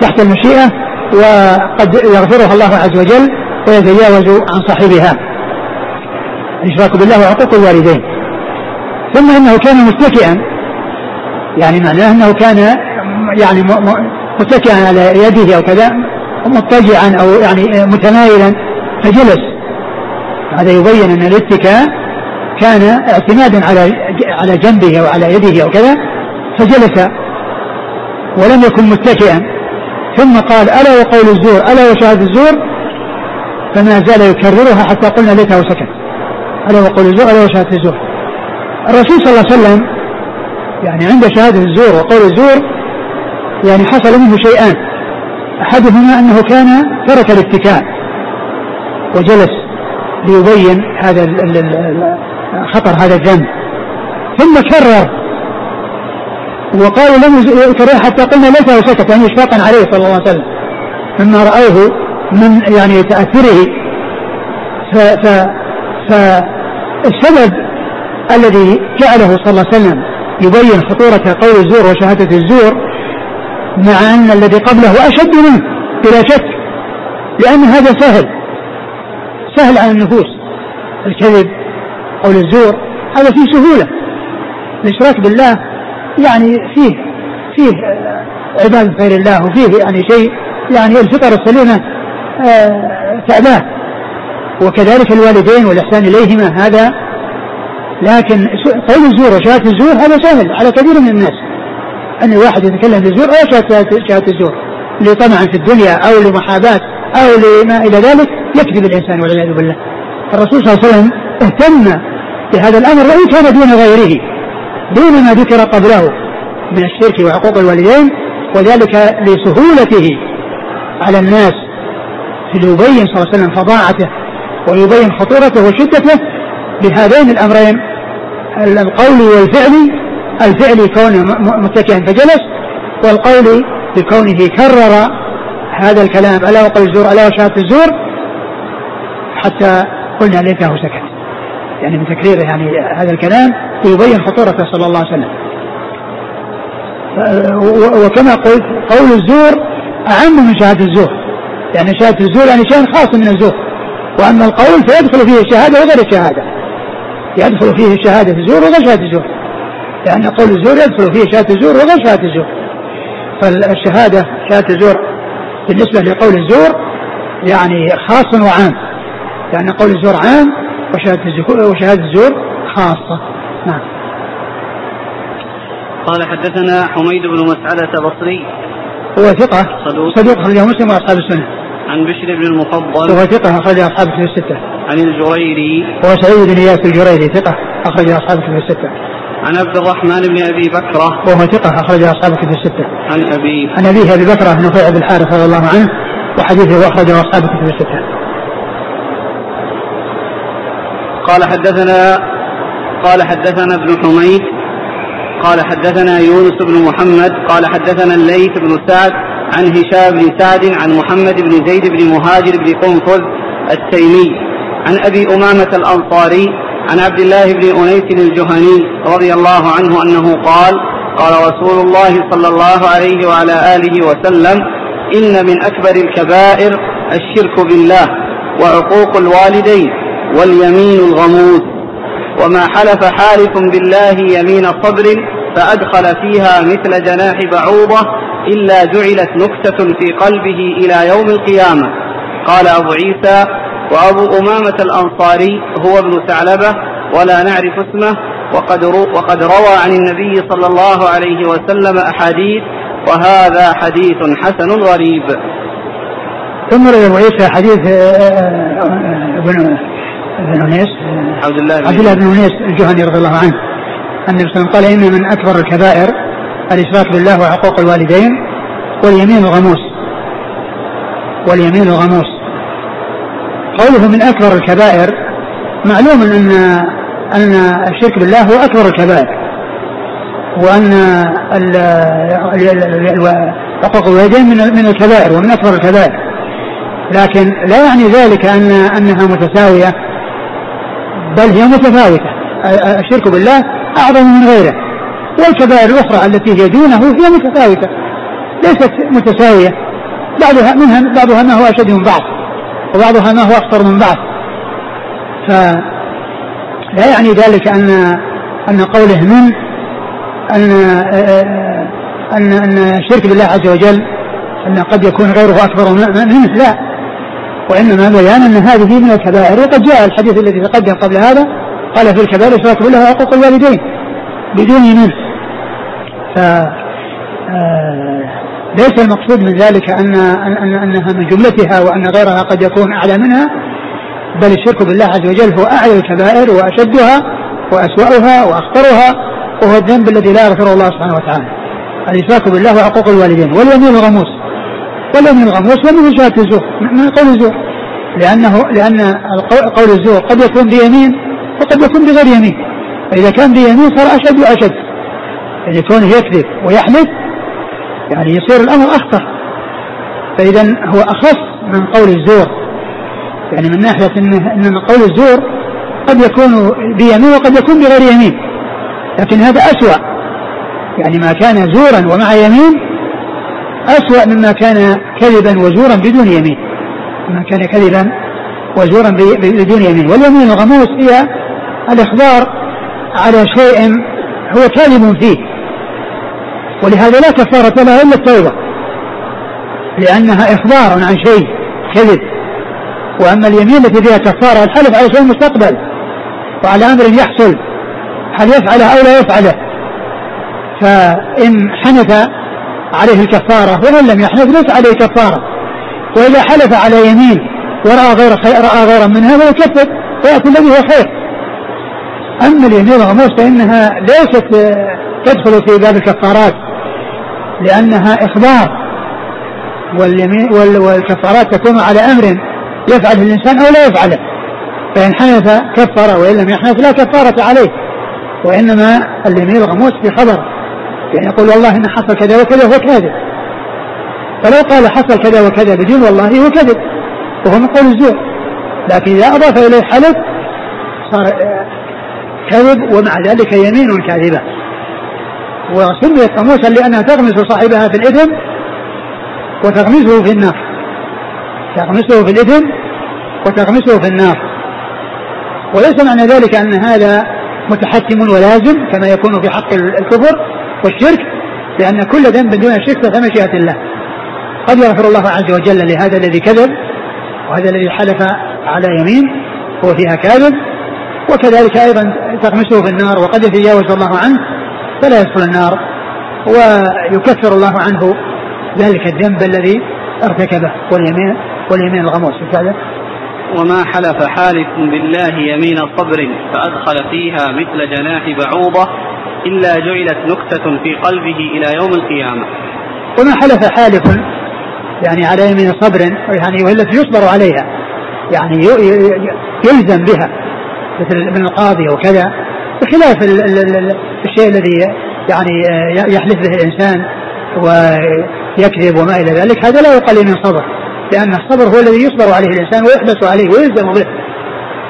تحت المشيئة وقد يغفرها الله عز وجل ويتجاوز عن صاحبها. الإشراك بالله وعقوق الوالدين. ثم إنه كان متكئا. يعني معناه أنه كان يعني متكئا على يده أو كذا مضطجعا أو يعني متمايلا فجلس. هذا يبين أن الاتكاء كان اعتمادا على على جنبه أو على يده أو كذا فجلس ولم يكن متكئا. ثم قال ألا وقول الزور ألا وشهادة الزور؟ فما زال يكررها حتى قلنا ليته سكت. ألا وقول الزور ألا وشهادة الزور. الرسول صلى الله عليه وسلم يعني عند شهادة الزور وقول الزور يعني حصل منه شيئان. أحدهما أنه كان ترك الاتكاء وجلس ليبين هذا خطر هذا الذنب. ثم كرر. وقالوا لم يكرر حتى قلنا ليس وسكت يعني اشفاقا عليه صلى الله عليه وسلم. مما رأوه من يعني تأثره ف, ف, ف السبب الذي جعله صلى الله عليه وسلم يبين خطورة قول الزور وشهادة الزور مع أن الذي قبله أشد منه بلا شك لأن هذا سهل. سهل على النفوس. الكذب. قول الزور هذا فيه سهولة. الإشراك بالله يعني فيه فيه عبادة غير الله وفيه يعني شيء يعني الفطر السليمة آه، تعباه. وكذلك الوالدين والإحسان إليهما هذا لكن قول الزور وشهادة الزور هذا سهل على كثير من الناس. أن واحد يتكلم بالزور أو شهادة الزور لطمع في الدنيا أو لمحاباة أو لما إلى ذلك يكذب الإنسان والعياذ بالله. الرسول صلى الله عليه وسلم اهتم بهذا الأمر وإن كان دون غيره دون ما ذكر قبله من الشرك وعقوق الوالدين وذلك لسهولته على الناس في يبين صلى الله عليه وسلم فظاعته ويبين خطورته وشدته بهذين الأمرين القول والفعل الفعل كونه متكئا فجلس والقول بكونه كرر هذا الكلام ألا وقول الزور ألا وشهادة الزور حتى قلنا ليته سكت. يعني من تكريره يعني هذا الكلام ويبين خطورته صلى الله عليه وسلم. وكما قلت قول الزور أعم من شهادة الزور. يعني شهادة الزور يعني شيء خاص من الزور. وأما القول فيدخل فيه الشهادة وغير الشهادة. يدخل فيه الشهادة الزور وغير شهادة الزور. لأن قول الزور يدخل فيه شهادة الزور وغير شهادة الزور. فالشهادة شهادة الزور بالنسبة لقول الزور يعني خاص وعام. لأن قول الزور عام وشهادة الزور وشهادة الزور خاصة. نعم. قال حدثنا حميد بن مسعدة بصري. هو ثقة. صدوق. صدوق أخرجه مسلم وأصحاب السنة. عن بشر بن المفضل. هو ثقة أخرج أصحاب الكتب الستة. عن الجريري. هو سعيد بن إياس الجريري ثقة أخرج أصحاب الكتب الستة. عن عبد الرحمن بن أبي بكرة. وهو ثقة اخرج أصحاب الكتب الستة. عن ابي عن أبيه أبي بكرة بن نفيع بن الحارث رضي الله عنه وحديثه أخرجه أصحاب الكتب الستة. قال حدثنا قال حدثنا ابن حميد قال حدثنا يونس بن محمد قال حدثنا الليث بن سعد عن هشام بن سعد عن محمد بن زيد بن مهاجر بن قنفذ التيمي عن أبي أمامة الأنصاري عن عبد الله بن أنيس الجهني رضي الله عنه أنه قال قال رسول الله صلى الله عليه وعلى آله وسلم إن من أكبر الكبائر الشرك بالله وعقوق الوالدين. واليمين الغموس وما حلف حالف بالله يمين صبر فأدخل فيها مثل جناح بعوضة إلا جعلت نكتة في قلبه إلى يوم القيامة قال أبو عيسى وأبو أمامة الأنصاري هو ابن ثعلبة ولا نعرف اسمه وقد, وقد روى عن النبي صلى الله عليه وسلم أحاديث وهذا حديث حسن غريب ثم أبو عيسى حديث آه، آه، آه، ابن ابن أنيس. عبد الله عبد الله بن أنيس الجهني رضي الله عنه. النبي صلى الله عليه وسلم قال ان من أكبر الكبائر الإشراك بالله وعقوق الوالدين واليمين الغموس واليمين الغموس قوله من أكبر الكبائر معلوم أن أن الشرك بالله هو أكبر الكبائر. وأن حقوق الوالدين من من الكبائر ومن أكبر الكبائر. لكن لا يعني ذلك أن أنها متساوية. بل هي متفاوتة. الشرك بالله أعظم من غيره. والكبائر الأخرى التي هي دونه هي متفاوتة ليست متساوية. بعضها منها بعضها ما هو أشد من بعض وبعضها ما هو أخطر من بعض. فلا يعني ذلك أن أن قوله من أن أن أن الشرك بالله عز وجل أن قد يكون غيره أكبر منه لا. وإنما بيان أن هذه من الكبائر. وقد جاء الحديث الذي تقدم قبل هذا قال في الكبائر إشراك بالله وحقوق الوالدين بدون منه. ف آه، ليس المقصود من ذلك أن, أن أنها من جملتها وأن غيرها قد يكون أعلى منها بل الشرك بالله عز وجل هو أعلى الكبائر وأشدها وأسوأها وأخطرها وهو الذنب الذي لا يغفره الله سبحانه وتعالى. الإشراك بالله وعقوق الوالدين. واليمين الغموس واليمين الغموس ومن شهادة الزور من قول الزور لأنه لأن قول الزور قد يكون بيمين وقد يكون بغير يمين. فإذا كان بيمين صار أشد وأشد. يعني كونه يكذب ويحلف يعني يصير الأمر أخطر. فإذا هو أخص من قول الزور يعني من ناحية إن من قول الزور قد يكون بيمين وقد يكون بغير يمين. لكن هذا أسوأ. يعني ما كان زورا ومع يمين أسوأ مما كان كذبا وزورا بدون يمين. ما كان كذبا وزورا بدون يمين. واليمين الغموس هي الإخبار على شيء هو كاذب فيه. ولهذا لا كفارة لها إلا التوبة لأنها إخبار عن شيء كذب. وأما اليمين التي فيها كفارة الحلف على شيء مستقبل. وعلى أمر يحصل هل يفعله أو لا يفعله. فإن حنث عليه الكفارة ومن لم يحنث ليس عليه كفارة. وإذا حلف على يمين ورأى غير خير رأى غيرا منها فيكفر ويأتي الذي هو خير. أما اليمين الغموس فإنها ليست تدخل في باب الكفارات لأنها إخبار. واليمين والكفارات تكون على أمر يفعله الإنسان أو لا يفعله. فإن حنث كفر وإن لم يحنث لا كفارة عليه. وإنما اليمين الغموس في خبر. يعني يقول والله إن حصل كذا وكذا هو كاذب فلو قال حصل كذا وكذا بدون والله هو كذب وهو من قول الزور. لكن إذا أضاف إليه حلف صار كذب ومع ذلك يمين كاذبة. وسميت غموسا لأنها تغمس صاحبها في الإثم وتغمسه في النار. تغمسه في الإثم وتغمسه في النار. وليس معنى ذلك أن هذا متحتم ولازم كما يكون في حق الكفر. والشرك لأن كل ذنب دون الشرك تحت مشيئة الله قد يغفر الله عز وجل لهذا الذي كذب وهذا الذي حلف على يمين هو فيها كاذب وكذلك أيضا تغمسه في النار وقد يتجاوز الله عنه فلا يدخل النار ويكفر الله عنه ذلك الذنب الذي ارتكبه واليمين واليمين الغموس وما حلف حالف بالله يمين صبر فأدخل فيها مثل جناح بعوضة إلا جعلت نكتة في قلبه إلى يوم القيامة. وما حلف حالف يعني على يمين صبر يعني وهي التي يصبر عليها يعني يلزم بها مثل من القاضي وكذا بخلاف الشيء الذي يعني يحلف به الإنسان ويكذب وما إلى ذلك هذا لا يقل من صبر لأن الصبر هو الذي يصبر عليه الإنسان ويحبس عليه ويلزم به.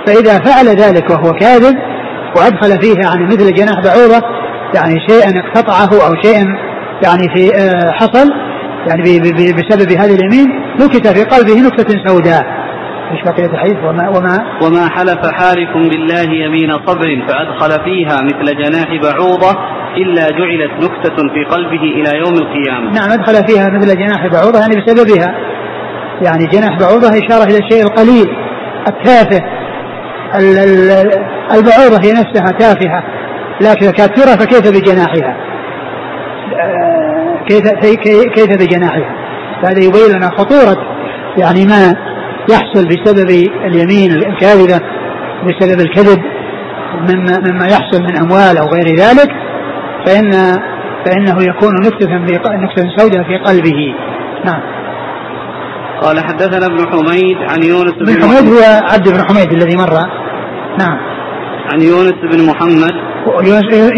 فإذا فعل ذلك وهو كاذب وأدخل فيه يعني مثل جناح بعوضة يعني شيئا اقتطعه أو شيئا يعني في آه، حصل يعني بسبب هذه اليمين نكت في قلبه نكتة سوداء. إيش بقية الحديث؟ وما وما وما حلف حالف بالله يمين صبر فأدخل فيها مثل جناح بعوضة إلا جعلت نكتة في قلبه إلى يوم القيامة. نعم أدخل فيها مثل جناح بعوضة يعني بسببها. يعني جناح بعوضة إشارة إلى الشيء القليل التافه البعوضة هي نفسها تافهة. لكن كانت ترى فكيف بجناحها؟ كيف كيف بجناحها؟ هذا يبين لنا خطورة. يعني ما يحصل بسبب اليمين الكاذبة بسبب الكذب مما مما يحصل من أموال أو غير ذلك فإن فإنه يكون نكتة نكتة سوداء في قلبه. نعم. قال حدثنا ابن حميد عن يونس بن حميد هو عبد بن حميد الذي مر. نعم. عن يونس بن محمد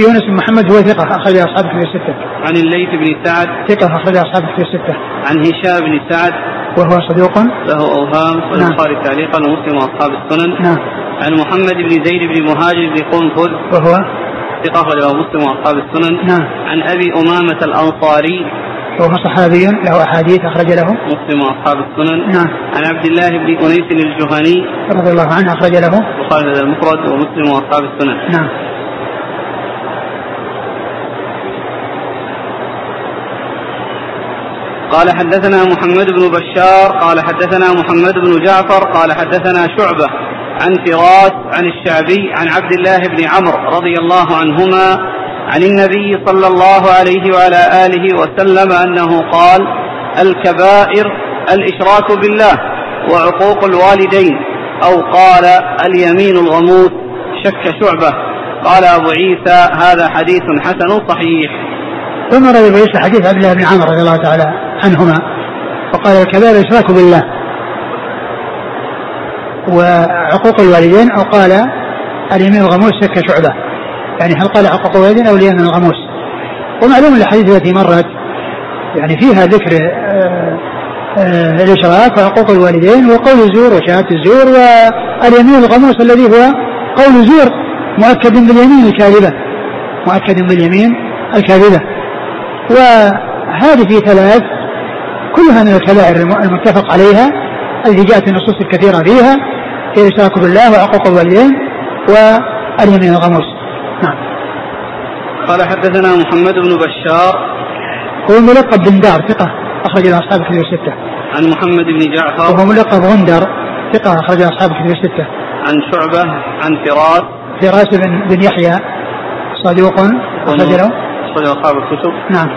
يونس بن محمد هو ثقة أخرج أصحاب في الستة. عن الليث بن سعد ثقة أخرج أصحاب في الستة. عن هشام بن سعد وهو صدوق له أوهام نعم. البخاري تعليقا ومسلم وأصحاب السنن. نعم. عن محمد بن زيد بن مهاجر بن قنفذ وهو ثقة أخرجه مسلم وأصحاب السنن. نعم. عن أبي أمامة الأنصاري وهو صحابي له أحاديث أخرج له. مسلم وأصحاب السنن. نعم. عن عبد الله بن أنيس الجهني. رضي الله عنه أخرج له. البخاري المفرد ومسلم وأصحاب السنن. نعم. قال حدثنا محمد بن بشار قال حدثنا محمد بن جعفر قال حدثنا شعبة عن فراس عن الشعبي عن عبد الله بن عمرو رضي الله عنهما عن النبي صلى الله عليه وعلى آله وسلم أنه قال الكبائر الإشراك بالله وعقوق الوالدين. أو قال اليمين الغموس. شك شعبة. قال أبو عيسى هذا حديث حسن صحيح. ثم روي أبو عيسى حديث عبد الله بن عمرو رضي الله تعالى عنهما. وقال الكبائر الإشراك بالله وعقوق الوالدين. أو قال اليمين الغموس. شك شعبة. يعني هل قال حقق والدين أو من الغموس؟ ومعلوم الأحاديث التي مرت يعني فيها ذكر آه، آه، الإشراك وحقوق الوالدين وقول الزور وشهادة الزور واليمين الغموس الذي هو قول زور مؤكد باليمين الكاذبة مؤكد باليمين الكاذبة. وهذه ثلاث كلها من الكبائر المتفق عليها التي جاءت النصوص الكثيرة فيها هي الاشراك بالله وعقوق الوالدين واليمين الغموس. نعم. قال حدثنا محمد بن بشار. هو ملقب بن دار ثقة أخرج له أصحاب كتب الستة. عن محمد بن جعفر. وهو ملقب غندر ثقة أخرج له أصحاب كتب الستة. عن شعبة عن فراس. فراس بن, بن يحيى صدوق أخرج له. أخرج أصحاب الكتب. نعم.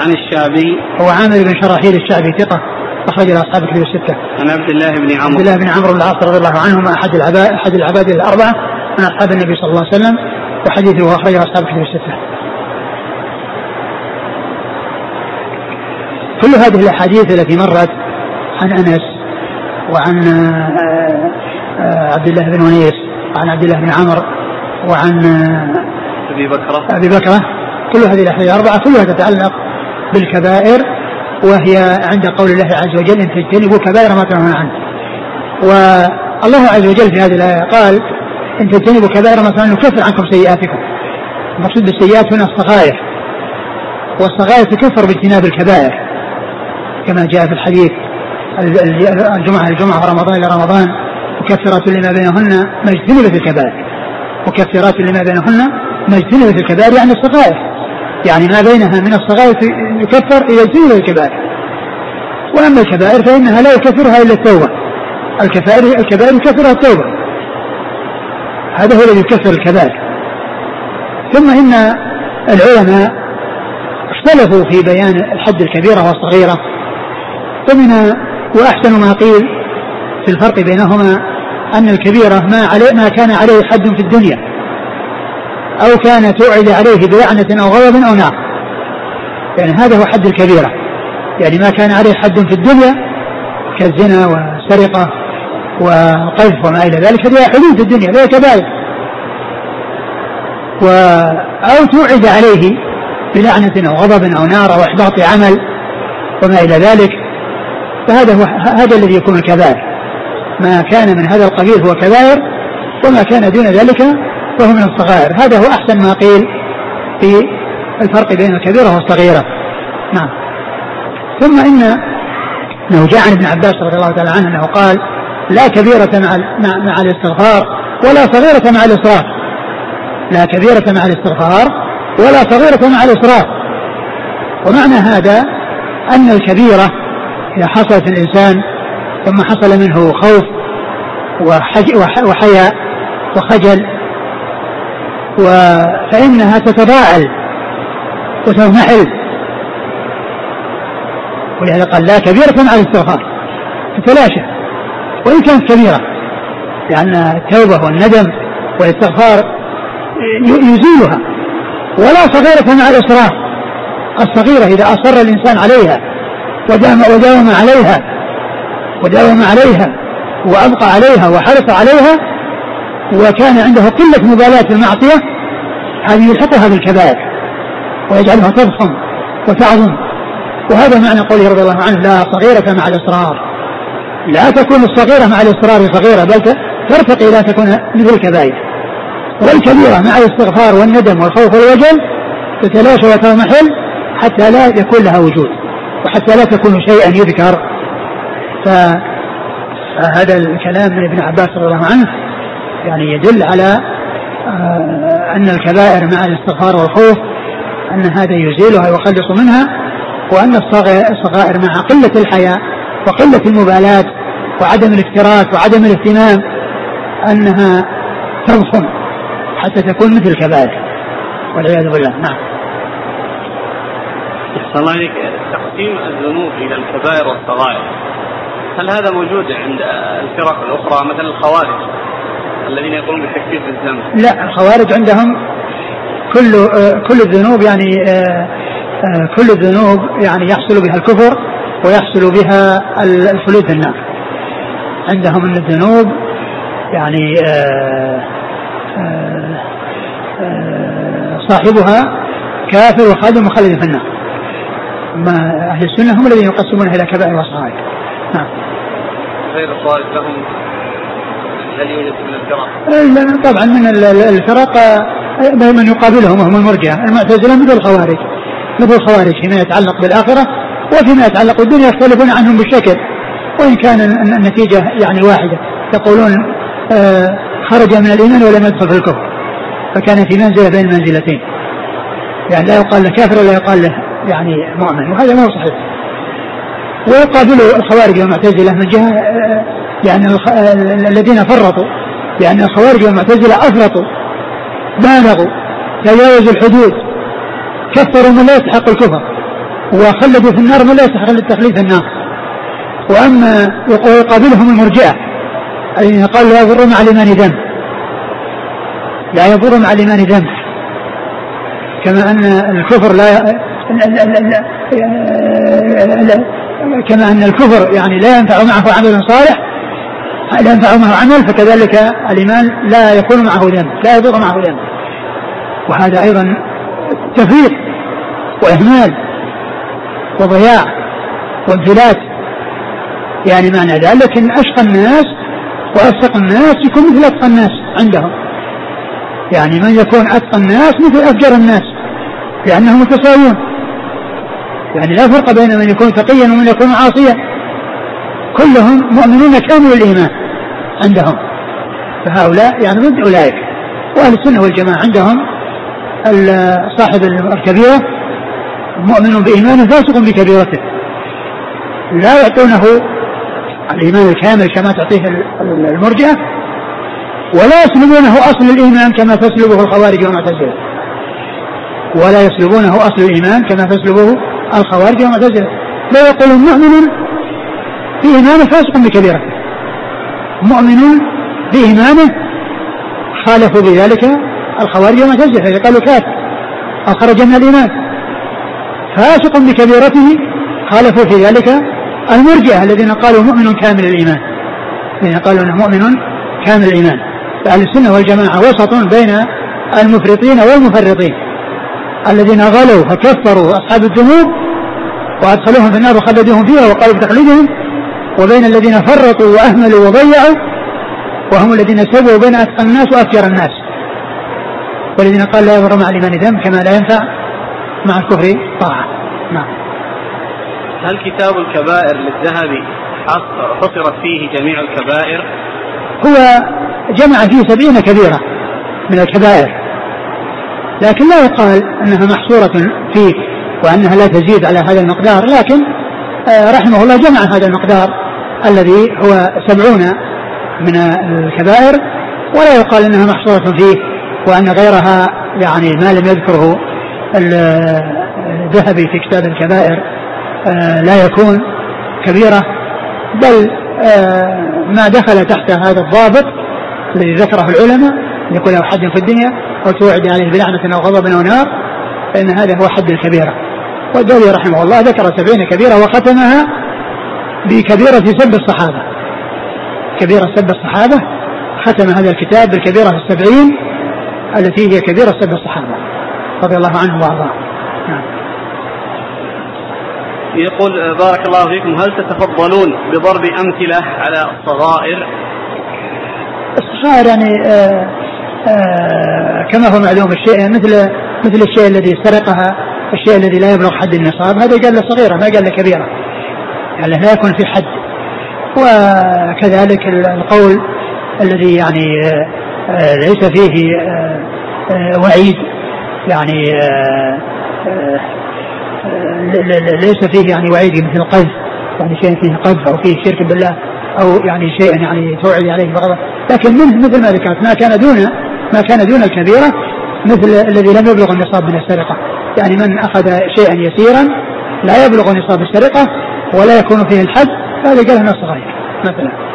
عن الشعبي. هو عامر بن شراحيل الشعبي ثقة أخرج له أصحاب الكتب الستة. عن عبد الله بن عمرو. عبد الله بن عمرو بن العاص رضي الله عنهما أحد العباد أحد العباد الأربعة من أصحاب النبي صلى الله عليه وسلم. وحديثه أخرجه أصحاب الكتب الستة. كل هذه الأحاديث التي مرت عن أنس وعن آه، آه، عبد الله بن ونيس وعن عبد الله بن عمرو وعن آه، أبي بكرة. أبي بكرة. كل هذه الأحاديث الأربعة كلها تتعلق بالكبائر وهي عند قول الله عز وجل إن تجتنبوا كبائر ما تنهون عنه. والله عز وجل في هذه الآية قال ان تجتنبوا كبائر ما تنهون نكفر عنكم سيئاتكم. المقصود بالسيئات هنا الصغائر. والصغائر تكفر باجتناب الكبائر كما جاء في الحديث الجمعة الجمعة رمضان إلى رمضان مكفرات لما بينهن ما اجتنبت الكبائر. مكفرات لما بينهن ما اجتنبت الكبائر يعني الصغائر. يعني ما بينها من الصغائر يكفر إذا اجتنب الكبائر. وأما الكبائر فإنها لا يكفرها إلا التوبة. الكبائر الكبائر يكفرها التوبة. هذا هو الذي يكفر الكبائر. ثم إن العلماء اختلفوا في بيان الحد الكبيرة والصغيرة. ومن وأحسن ما قيل في الفرق بينهما أن الكبيرة ما عليه ما كان عليه حد في الدنيا. أو كان توعد عليه بلعنة أو غضب أو نار. يعني هذا هو حد الكبيرة. يعني ما كان عليه حد في الدنيا كالزنا والسرقة. والقذف وما إلى ذلك هذه حدود في الدنيا لا كبائر. و أو توعد عليه بلعنة أو غضب أو نار أو إحباط عمل وما إلى ذلك فهذا هو هذا الذي يكون الكبائر ما كان من هذا القبيل هو كبائر وما كان دون ذلك وهو من الصغائر. هذا هو أحسن ما قيل في الفرق بين الكبيرة والصغيرة. نعم. ثم إن أنه جاء عن ابن عباس رضي الله تعالى عنه أنه قال لا كبيرة مع مع, الاستغفار ولا صغيرة مع الإصرار لا كبيرة مع الاستغفار ولا صغيرة مع الإصرار ومعنى هذا أن الكبيرة إذا حصلت الإنسان ثم حصل منه خوف وحياء وخجل فإنها تتضاءل وتضمحل ولهذا قال لا كبيرة مع الاستغفار. تتلاشى وإن كانت كبيرة لأن التوبة والندم والإستغفار يزيلها. ولا صغيرة مع الإصرار الصغيرة إذا أصر الإنسان عليها ودام وداوم عليها وداوم عليها وأبقى عليها وحرص عليها وكان عنده قلة مبالاة بالمعصية هذه يلحقها بالكبائر ويجعلها تضخم وتعظم. وهذا معنى قوله رضي الله عنه لا صغيرة مع الإصرار لا تكون الصغيرة مع الإصرار صغيرة بل ترتقي إلى تكون مثل الكبائر. والكبيرة مع الاستغفار والندم والخوف والوجل تتلاشى وتضمحل حتى لا يكون لها وجود وحتى لا تكون شيئا يذكر. فهذا الكلام من ابن عباس رضي الله عنه يعني يدل على آه، أن الكبائر مع الاستغفار والخوف أن هذا يزيلها ويخلص منها وأن الصغائر مع قلة الحياء وقلة المبالاة وعدم الاكتراث وعدم الاهتمام أنها تضخم حتى تكون مثل الكبائر والعياذ بالله. نعم. أحسن الله عليك. تقسيم الذنوب إلى الكبائر والصغائر. هل هذا موجود عند الفرق الأخرى مثل الخوارج الذين يقولون بتكفير الذنب لا الخوارج عندهم كل آه، كل الذنوب يعني آه، آه، كل الذنوب يعني يحصل بها الكفر ويحصل بها الخلود في النار عندهم ان الذنوب يعني صاحبها كافر وخالد مخلد في النار. اما أهل السنة هم الذين يقسمونها إلى كبائر وصغائر. نعم. غير الخوارج لهم؟ هل يوجد من الفرق؟ طبعا من الفرق من يقابلهم وهم المرجع. المعتزلة مثل الخوارج مثل الخوارج فيما يتعلق بالآخرة وفيما يتعلق بالدنيا يختلفون عنهم بالشكل. وإن كان النتيجة يعني واحدة يقولون آه، خرج من الإيمان ولم يدخل في الكفر. فكان في منزلة بين المنزلتين يعني لا يقال له كافر ولا يقال له يعني مؤمن وهذا ما هو صحيح. ويقابله الخوارج والمعتزلة من جهة آه، يعني الذين فرطوا. لأن الخوارج والمعتزلة أفرطوا بالغوا تجاوزوا الحدود كفروا من لا يستحق الكفر. وخلدوا في النار من لا يستحق التخليد في النار. وأما ويقابلهم المرجئة الذين قالوا لا يضر مع الايمان ذنب. لا يضر مع الايمان ذنب. كما أن الكفر لا كما أن الكفر يعني لا ينفع معه عمل صالح لا ينفع معه عمل فكذلك الإيمان لا يكون معه ذنب لا يضر معه ذنب. وهذا أيضا تفريط وإهمال. وضياع وانفلات. يعني معنى ذلك ان أشقى الناس وافسق الناس يكون مثل أتقى الناس عندهم. يعني من يكون أتقى الناس مثل أفجر الناس لأنهم متساوون يعني لا فرق بين من يكون تقيا ومن يكون عاصيا. كلهم مؤمنون كامل الإيمان عندهم. فهؤلاء يعني ضد أولئك. وأهل السنة والجماعة عندهم صاحب الكبيرة مؤمن بإيمانه فاسق بكبيرته. لا يعطونه الإيمان الكامل كما تعطيه المرجئة ولا يسلبونه أصل الإيمان كما تسلبه الخوارج والمعتزلة ولا يسلبونه أصل الإيمان كما تسلبه الخوارج والمعتزلة لا يقول مؤمن بإيمانه فاسق بكبيرة مؤمن بإيمانه خالفوا بذلك الخوارج والمعتزلة قالوا كافر أو خرج من الإيمان. فاسق بكبيرته خالفوا في ذلك المرجئة الذين قالوا مؤمن كامل الإيمان. الذين قالوا أنه مؤمن كامل الإيمان. فأهل السنة والجماعة وسط بين المفرطين والمفرطين الذين غلوا فكفروا أصحاب الذنوب وأدخلوهم في النار وخلدوهم فيها وقالوا بتقليدهم وبين الذين فرطوا وأهملوا وضيعوا وهم الذين سبوا بين أتقى الناس وأفجر الناس. والذين قال لا يضر مع الإيمان ذنب كما لا ينفع مع الكفر طاعة نعم. هل كتاب الكبائر للذهبي حصرت فيه جميع الكبائر؟ هو جمع فيه سبعين كبيرة من الكبائر. لكن لا يقال أنها محصورة فيه وأنها لا تزيد على هذا المقدار لكن آه، رحمه الله جمع هذا المقدار الذي هو سبعون من الكبائر ولا يقال أنها محصورة فيه وأن غيرها يعني ما لم يذكره الذهبي في كتاب الكبائر آه، لا يكون كبيرة بل آه، ما دخل تحت هذا الضابط الذي ذكره العلماء يقول له حد في الدنيا أو توعد عليه بلعنة أو غضب أو نار فإن هذا هو حد الكبيرة. والدولي رحمه الله ذكر سبعين كبيرة وختمها بكبيرة سب الصحابة. كبيرة سب الصحابة ختم هذا الكتاب بالكبيرة السبعين التي هي كبيرة سب الصحابة. رضي الله عنهم وأرضاهم نعم. يقول آه، بارك الله فيكم هل تتفضلون بضرب أمثلة على الصغائر؟ الصغائر يعني آآ آه، آآ آه، كما هو معلوم الشيء مثل مثل الشيء الذي سرقها الشيء الذي لا يبلغ حد النصاب هذا قال له صغيرة ما قال له كبيرة. يعني لا يكون في حد. وكذلك القول الذي يعني ليس فيه وعيد. يعني ليس فيه يعني وعيد مثل القذف يعني شيء فيه قذف أو فيه شرك بالله أو يعني شيء يعني توعد عليه بغضب لكن منه مثل ما ذكرت ما كان دون ما كان دون الكبيرة مثل الذي لم يبلغ النصاب من السرقة. يعني من أخذ شيئا يسيرا لا يبلغ نصاب السرقة ولا يكون فيه الحد هذا قال انه صغير مثلا.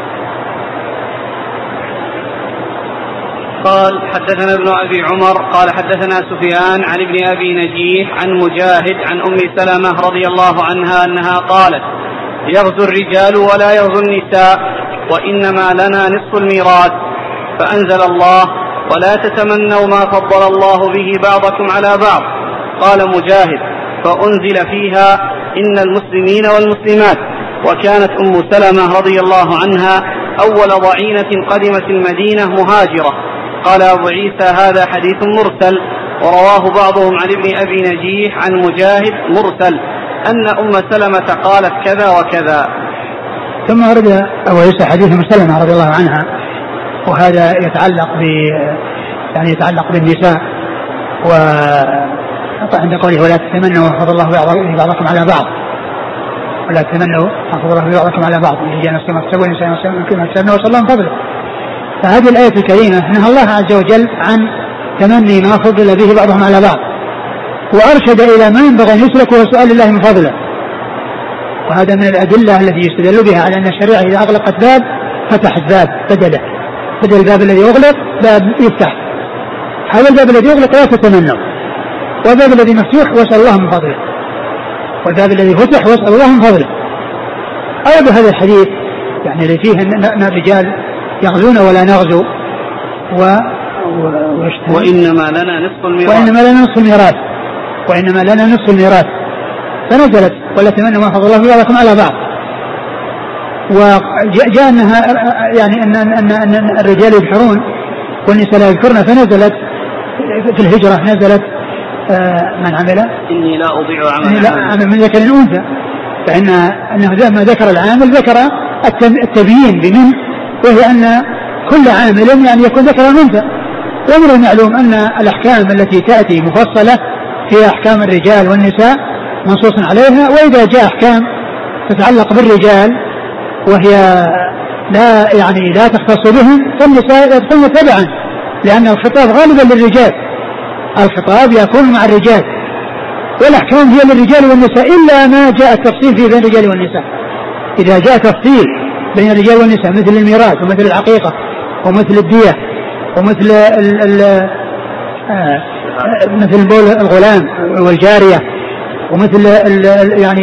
قال حدثنا ابن أبي عمر قال حدثنا سفيان عن ابن أبي نجيح عن مجاهد عن أم سلمة رضي الله عنها أنها قالت يغزو الرجال ولا يغزو النساء وإنما لنا نصف الميراث فأنزل الله ولا تتمنوا ما فضل الله به بعضكم على بعض. قال مجاهد فأنزل فيها إن المسلمين والمسلمات. وكانت أم سلمة رضي الله عنها أول ضعينة قدمت المدينة مهاجرة. قال أبو عيسى هذا حديث مرسل ورواه بعضهم عن ابن أبي نجيح عن مجاهد مرسل أن أم سلمة قالت كذا وكذا. ثم ورد أبو عيسى حديث أم سلمة رضي الله عنها وهذا يتعلق ب يعني يتعلق بالنساء و عند قوله ولا تتمنوا فضل الله بعضكم على بعض. ولا تتمنوا فضل الله بعضكم على بعض. الرجال نفس ما اكتسبوا والنساء نفس ما اكتسبنا وصلى الله من فضله فهذه الآية الكريمة نهى الله عز وجل عن تمني ما فضل به بعضهم على بعض وأرشد إلى ما ينبغي أن يسلك وهو سؤال الله من فضله. وهذا من الأدلة التي يستدل بها على أن الشريعة إذا أغلقت باب فتحت باب بدله. بدل الباب الذي يغلق باب يفتح. هذا الباب الذي يغلق لا تتمنوا. والباب الذي مفتوح واسأل الله من فضله. والباب الذي فتح واسأل الله من فضله. أيضا هذا الحديث يعني اللي فيه أن الرجال يغزون ولا نغزو. و وإنما لنا نصف الميراث. وإنما لنا نصف الميراث. وإنما لنا نصف الميراث. فنزلت ولا تمنوا ما فضل الله بعضكم على بعض. وجاء انها يعني ان ان ان الرجال يبحرون والنساء لا يذكرن فنزلت في الهجرة نزلت آه، من عمل؟ إني لا أضيع عمل عمل من ذكر انثى فان إنه لما ذكر العامل ذكر التبيين بمن وهي أن كل عامل يعني يكون ذكر انثى ومن المعلوم أن الأحكام التي تأتي مفصلة هي أحكام الرجال والنساء منصوص عليها وإذا جاء أحكام تتعلق بالرجال وهي لا يعني لا تختص بهم فالنساء يدخلن تبعا لأن الخطاب غالبا للرجال. الخطاب يكون مع الرجال. والأحكام هي للرجال والنساء إلا ما جاء التفصيل فيه بين الرجال والنساء. إذا جاء تفصيل بين الرجال والنساء مثل الميراث ومثل العقيقة ومثل الدية ومثل ال ال آه مثل بول الغلام والجارية ومثل ال يعني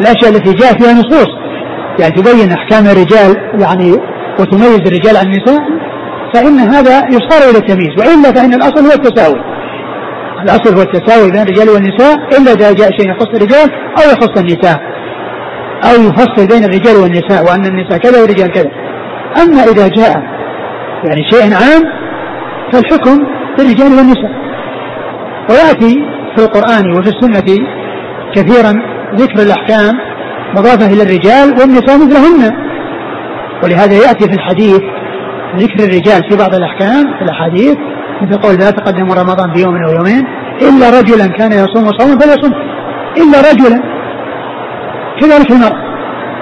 الأشياء التي جاء فيها نصوص. يعني تبين أحكام الرجال يعني وتميز الرجال عن النساء فإن هذا يصار إلى التمييز. وإلا فإن الأصل هو التساوي. الأصل هو التساوي بين الرجال والنساء إلا إذا جاء شيء يخص الرجال أو يخص النساء. أو يفصل بين الرجال والنساء وأن النساء كذا والرجال كذا. أما إذا جاء يعني شيء عام فالحكم للرجال والنساء. ويأتي في القرآن وفي السنة كثيرا ذكر الأحكام مضافة إلى الرجال والنساء مثلهن. ولهذا يأتي في الحديث ذكر الرجال في بعض الأحكام في الأحاديث مثل قول لا تقدم رمضان بيوم أو يومين إلا رجلا كان يصوم صوما فليصم إلا رجلا. كذلك المراه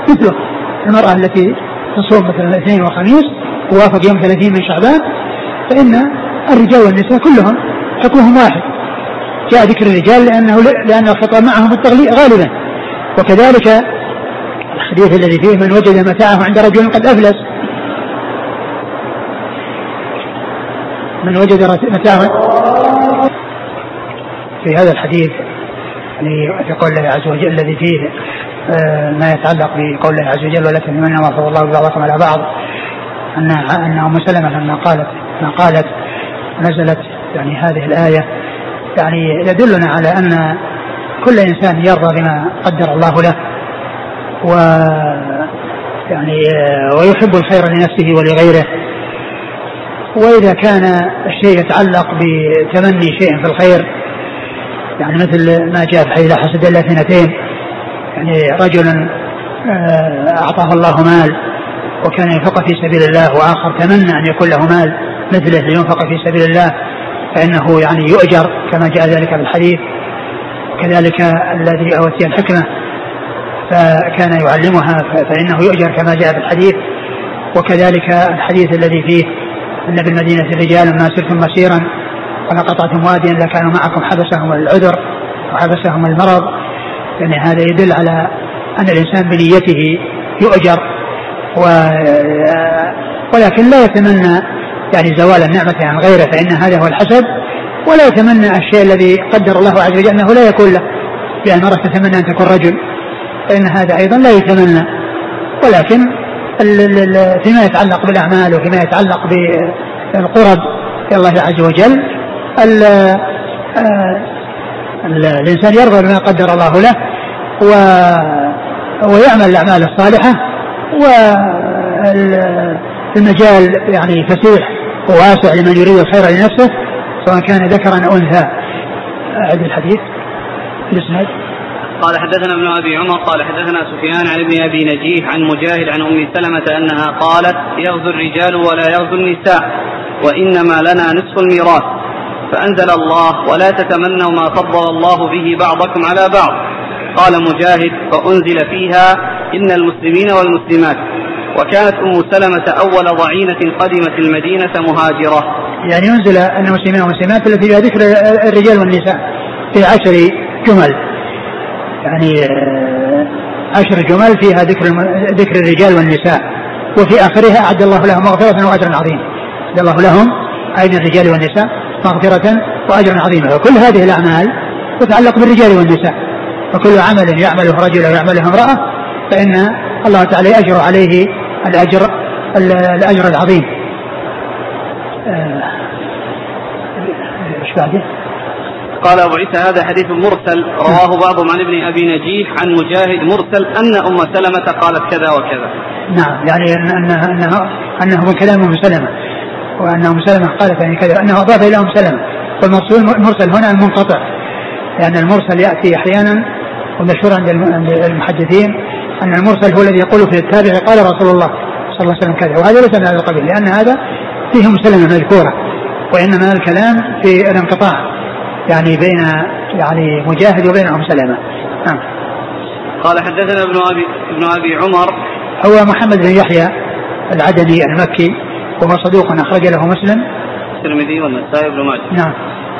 مثله المراه التي تصوم مثلا الاثنين والخميس ووافق يوم 30 من شعبان فإن الرجال والنساء كلهم حكمهم واحد. جاء ذكر الرجال لأنه لأن الخطاب معهم التغليب غالبا. وكذلك الحديث الذي فيه من وجد متاعه عند رجل قد أفلس. من وجد متاعه في هذا الحديث يعني في قول الله عز وجل الذي فيه ما يتعلق بقول الله عز وجل ولا تتمنى ما فضل الله بعضكم على بعض. أن أن أم سلمة لما قالت ما قالت نزلت يعني هذه الآية يعني يدلنا على أن كل إنسان يرضى بما قدر الله له و يعني آه، ويحب الخير لنفسه ولغيره. وإذا كان الشيء يتعلق بتمني شيء في الخير يعني مثل ما جاء في حديث حسد إلا اثنتين يعني رجل آه، أعطاه الله مال وكان ينفق في سبيل الله وآخر تمنى أن يكون له مال مثله لينفق في سبيل الله فإنه يعني يؤجر كما جاء ذلك في الحديث. كذلك الذي أوتي الحكمة فكان يعلمها فإنه يؤجر كما جاء في الحديث. وكذلك الحديث الذي فيه أن بالمدينة رجال ما سرتم مسيرا ولقطعتم واديا لكانوا معكم حبسهم العذر وحبسهم المرض. يعني هذا يدل على أن الإنسان بنيته يؤجر و ولكن لا يتمنى يعني زوال النعمة عن غيره فإن هذا هو الحسد. ولا يتمنى الشيء الذي قدر الله عز وجل أنه لا يكون له بأن مرة تتمنى أن تكون رجل. فإن هذا أيضا لا يتمنى. ولكن فيما يتعلق بالأعمال وفيما يتعلق بالقرب إلى الله عز وجل آه، الإنسان يرضى بما قدر الله له و ويعمل الأعمال الصالحة المجال يعني فسيح وواسع لمن يريد الخير لنفسه سواء كان ذكرا أو أنثى. أعد الحديث. الإسناد. قال حدثنا ابن أبي عمر قال حدثنا سفيان عن ابن أبي نجيح عن مجاهد عن أم سلمة أنها قالت يغزو الرجال ولا يغزو النساء وإنما لنا نصف الميراث. فأنزل الله ولا تتمنوا ما فضل الله به بعضكم على بعض. قال مجاهد فأنزل فيها إن المسلمين والمسلمات. وكانت أم سلمة أول ضعينة قدمت المدينة مهاجرة. يعني أنزل أن المسلمين والمسلمات التي فيها ذكر الرجال والنساء في عشر جمل. يعني آه، عشر جمل فيها ذكر ذكر الرجال والنساء. وفي آخرها أعد الله لهم مغفرة واجرا عظيما أعد الله لهم أي الرجال والنساء. مغفرة واجرا عظيما وكل هذه الأعمال تتعلق بالرجال والنساء وكل عمل يعمله رجل أو يعمله امرأة فإن الله تعالى يأجر عليه الأجر الأجر العظيم. آه، إيش بعده؟ قال أبو عيسى هذا حديث مرسل رواه بعضهم عن ابن أبي نجيح عن مجاهد مرسل أن أم سلمة قالت كذا وكذا نعم يعني أنه, أنه, أنه من كلام أم سلمة وأن أم سلمة قالت يعني كذا أنه أضاف إلى أم سلمة. والمرسل المرسل هنا المنقطع لأن المرسل يأتي أحيانا ومشهور عند المحدثين أن المرسل هو الذي يقول في التابع قال رسول الله صلى الله عليه وسلم كذا. وهذا ليس من هذا القبيل لأن هذا فيه مسلمة مذكورة وإنما الكلام في الانقطاع يعني بين يعني مجاهد وبين أم سلمة. نعم. قال حدثنا ابن ابي ابن أبي عمر. هو محمد بن يحيى العدني المكي وهو صدوق أخرج له مسلم الترمذي والنسائي بن ماجه نعم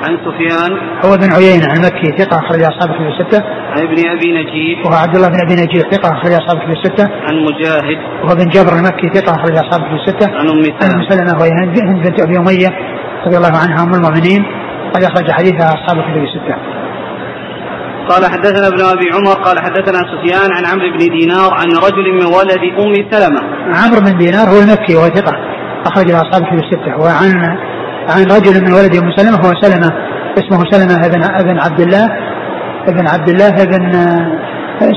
عن سفيان هو بن عيينة المكي ثقة أخرج أصحاب كتب الستة. عن ابن أبي نجيح. وهو عبد الله بن أبي نجيح ثقة أخرج أصحاب كتب الستة. عن مجاهد. وهو بن جبر المكي ثقة أخرج أصحاب كتب الستة. عن أم سلمة. عن سلمة وهي هند بنت أبي أمية رضي الله عنها أم المؤمنين قد أخرج حديثها أصحاب الكتب الستة. قال حدثنا ابن أبي عمر قال حدثنا سفيان عن عمرو بن دينار عن رجل من ولد أم سلمة. عمرو بن دينار هو المكي وهو ثقة أخرج له أصحاب الكتب الستة وعن عن رجل من ولد أم سلمة هو سلمة اسمه سلمة بن ابن عبد الله ابن عبد الله بن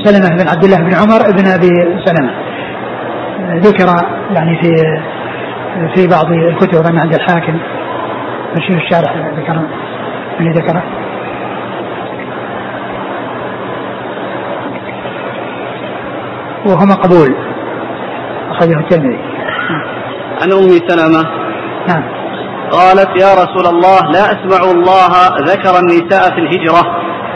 سلمة بن عبد الله بن عمر بن أبي سلمة. ذكر يعني في في بعض الكتب عند الحاكم في الشارح ذكر اللي ذكره وهو مقبول أخرجه الترمذي عن أم سلمة. نعم. قالت يا رسول الله لا أسمع الله ذكر النساء في الهجرة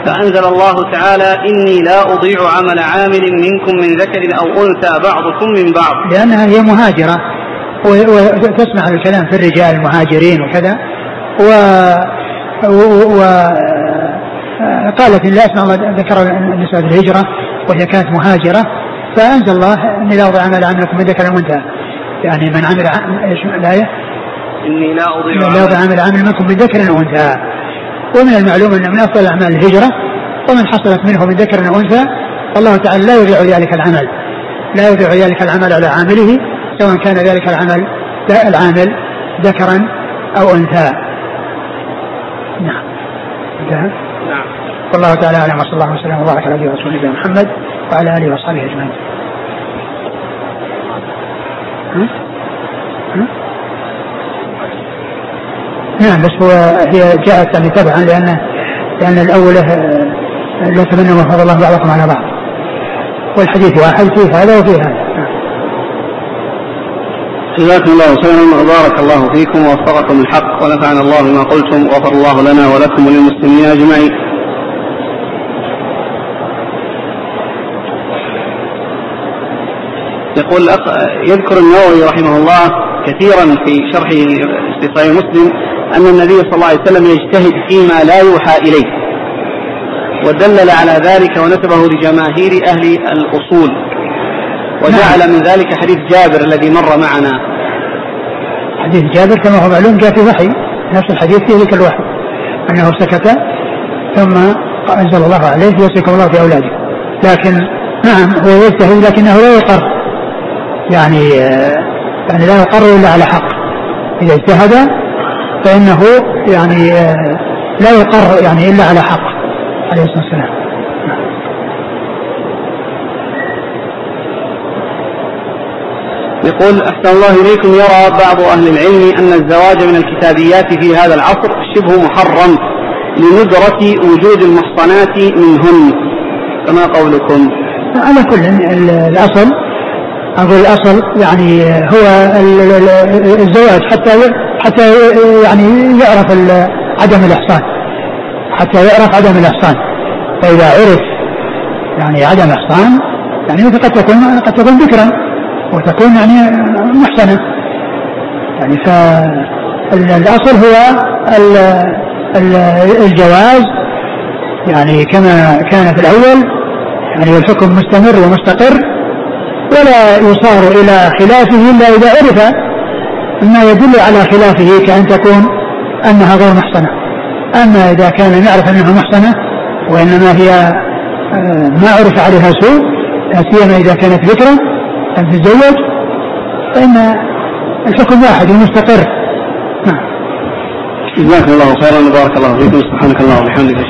فأنزل الله تعالى إني لا أضيع عمل عامل منكم من ذكر أو أنثى بعضكم من بعض. لأنها هي مهاجرة وتسمع الكلام في الرجال المهاجرين وكذا. و, و... و... قالت إن لا أسمع الله ذكر النساء في الهجرة وهي كانت مهاجرة فأنزل الله إني لا أضيع عمل عملكم من ذكر وأنثى يعني من عمل إيش الآية؟ إني لا أضيع لا عمل عمل منكم من ذكر وأنثى ومن المعلوم أن من أفضل أعمال الهجرة ومن حصلت منه من ذكر وأنثى الله تعالى لا يضيع ذلك العمل. لا يضيع ذلك العمل على عامله سواء كان ذلك العمل العامل ذكرا أو أنثى. نعم. انتهى. نعم. والله تعالى أعلم وصلى الله وسلم وبارك على نبينا محمد وعلى آله وصحبه أجمعين. نعم بس هو هي جاءت يعني تبعا لأن لأن الاولى لا تمنوا ما فضل الله بعضكم على بعض. والحديث واحد فيه هذا وفيه هذا. جزاكم الله خيرا وبارك الله فيكم ووفقكم الحق ونفعنا الله بما قلتم وغفر الله لنا ولكم وللمسلمين أجمعين. يقول يذكر النووي رحمه الله كثيرا في شرحه في صحيح مسلم أن النبي صلى الله عليه وسلم يجتهد فيما لا يوحى إليه. ودلل على ذلك ونسبه لجماهير أهل الأصول. وجعل من ذلك حديث جابر الذي مر معنا. حديث جابر كما هو معلوم جاء في وحي. نفس الحديث فيه ذكر الوحي. أنه سكت ثم أنزل الله عليه يوصيكم الله في أولاده لكن نعم هو يجتهد لكنه لا يقر. يعني يعني لا يقر إلا على حق. إذا اجتهد فإنه يعني لا يقر يعني إلا على حق. عليه الصلاة والسلام. يقول أحسن الله إليكم. يرى بعض أهل العلم أن الزواج من الكتابيات في هذا العصر شبه محرم لندرة وجود المحصنات منهن. فما قولكم؟ على كل الأصل أقول الأصل يعني هو الزواج حتى حتى يعني يعرف عدم الإحصان. حتى يعرف عدم الإحصان. فإذا عرف يعني عدم إحصان يعني قد تكون قد تكون ذكرا وتكون يعني محسنة. يعني فالأصل هو الجواز. يعني كما كان في الأول يعني والحكم مستمر ومستقر. ولا يصار إلى خلافه إلا إذا عرف ما يدل على خلافه كأن تكون أنها غير محصنة. أما إذا كان يعرف أنها محصنة وإنما هي آه، ما عرف عليها سوء لا سيما إذا كانت ذكرا أن تتزوج فإن الحكم واحد ومستقر. نعم. جزاكم الله خيرا وبارك الله فيكم. سبحانك اللهم وبحمدك.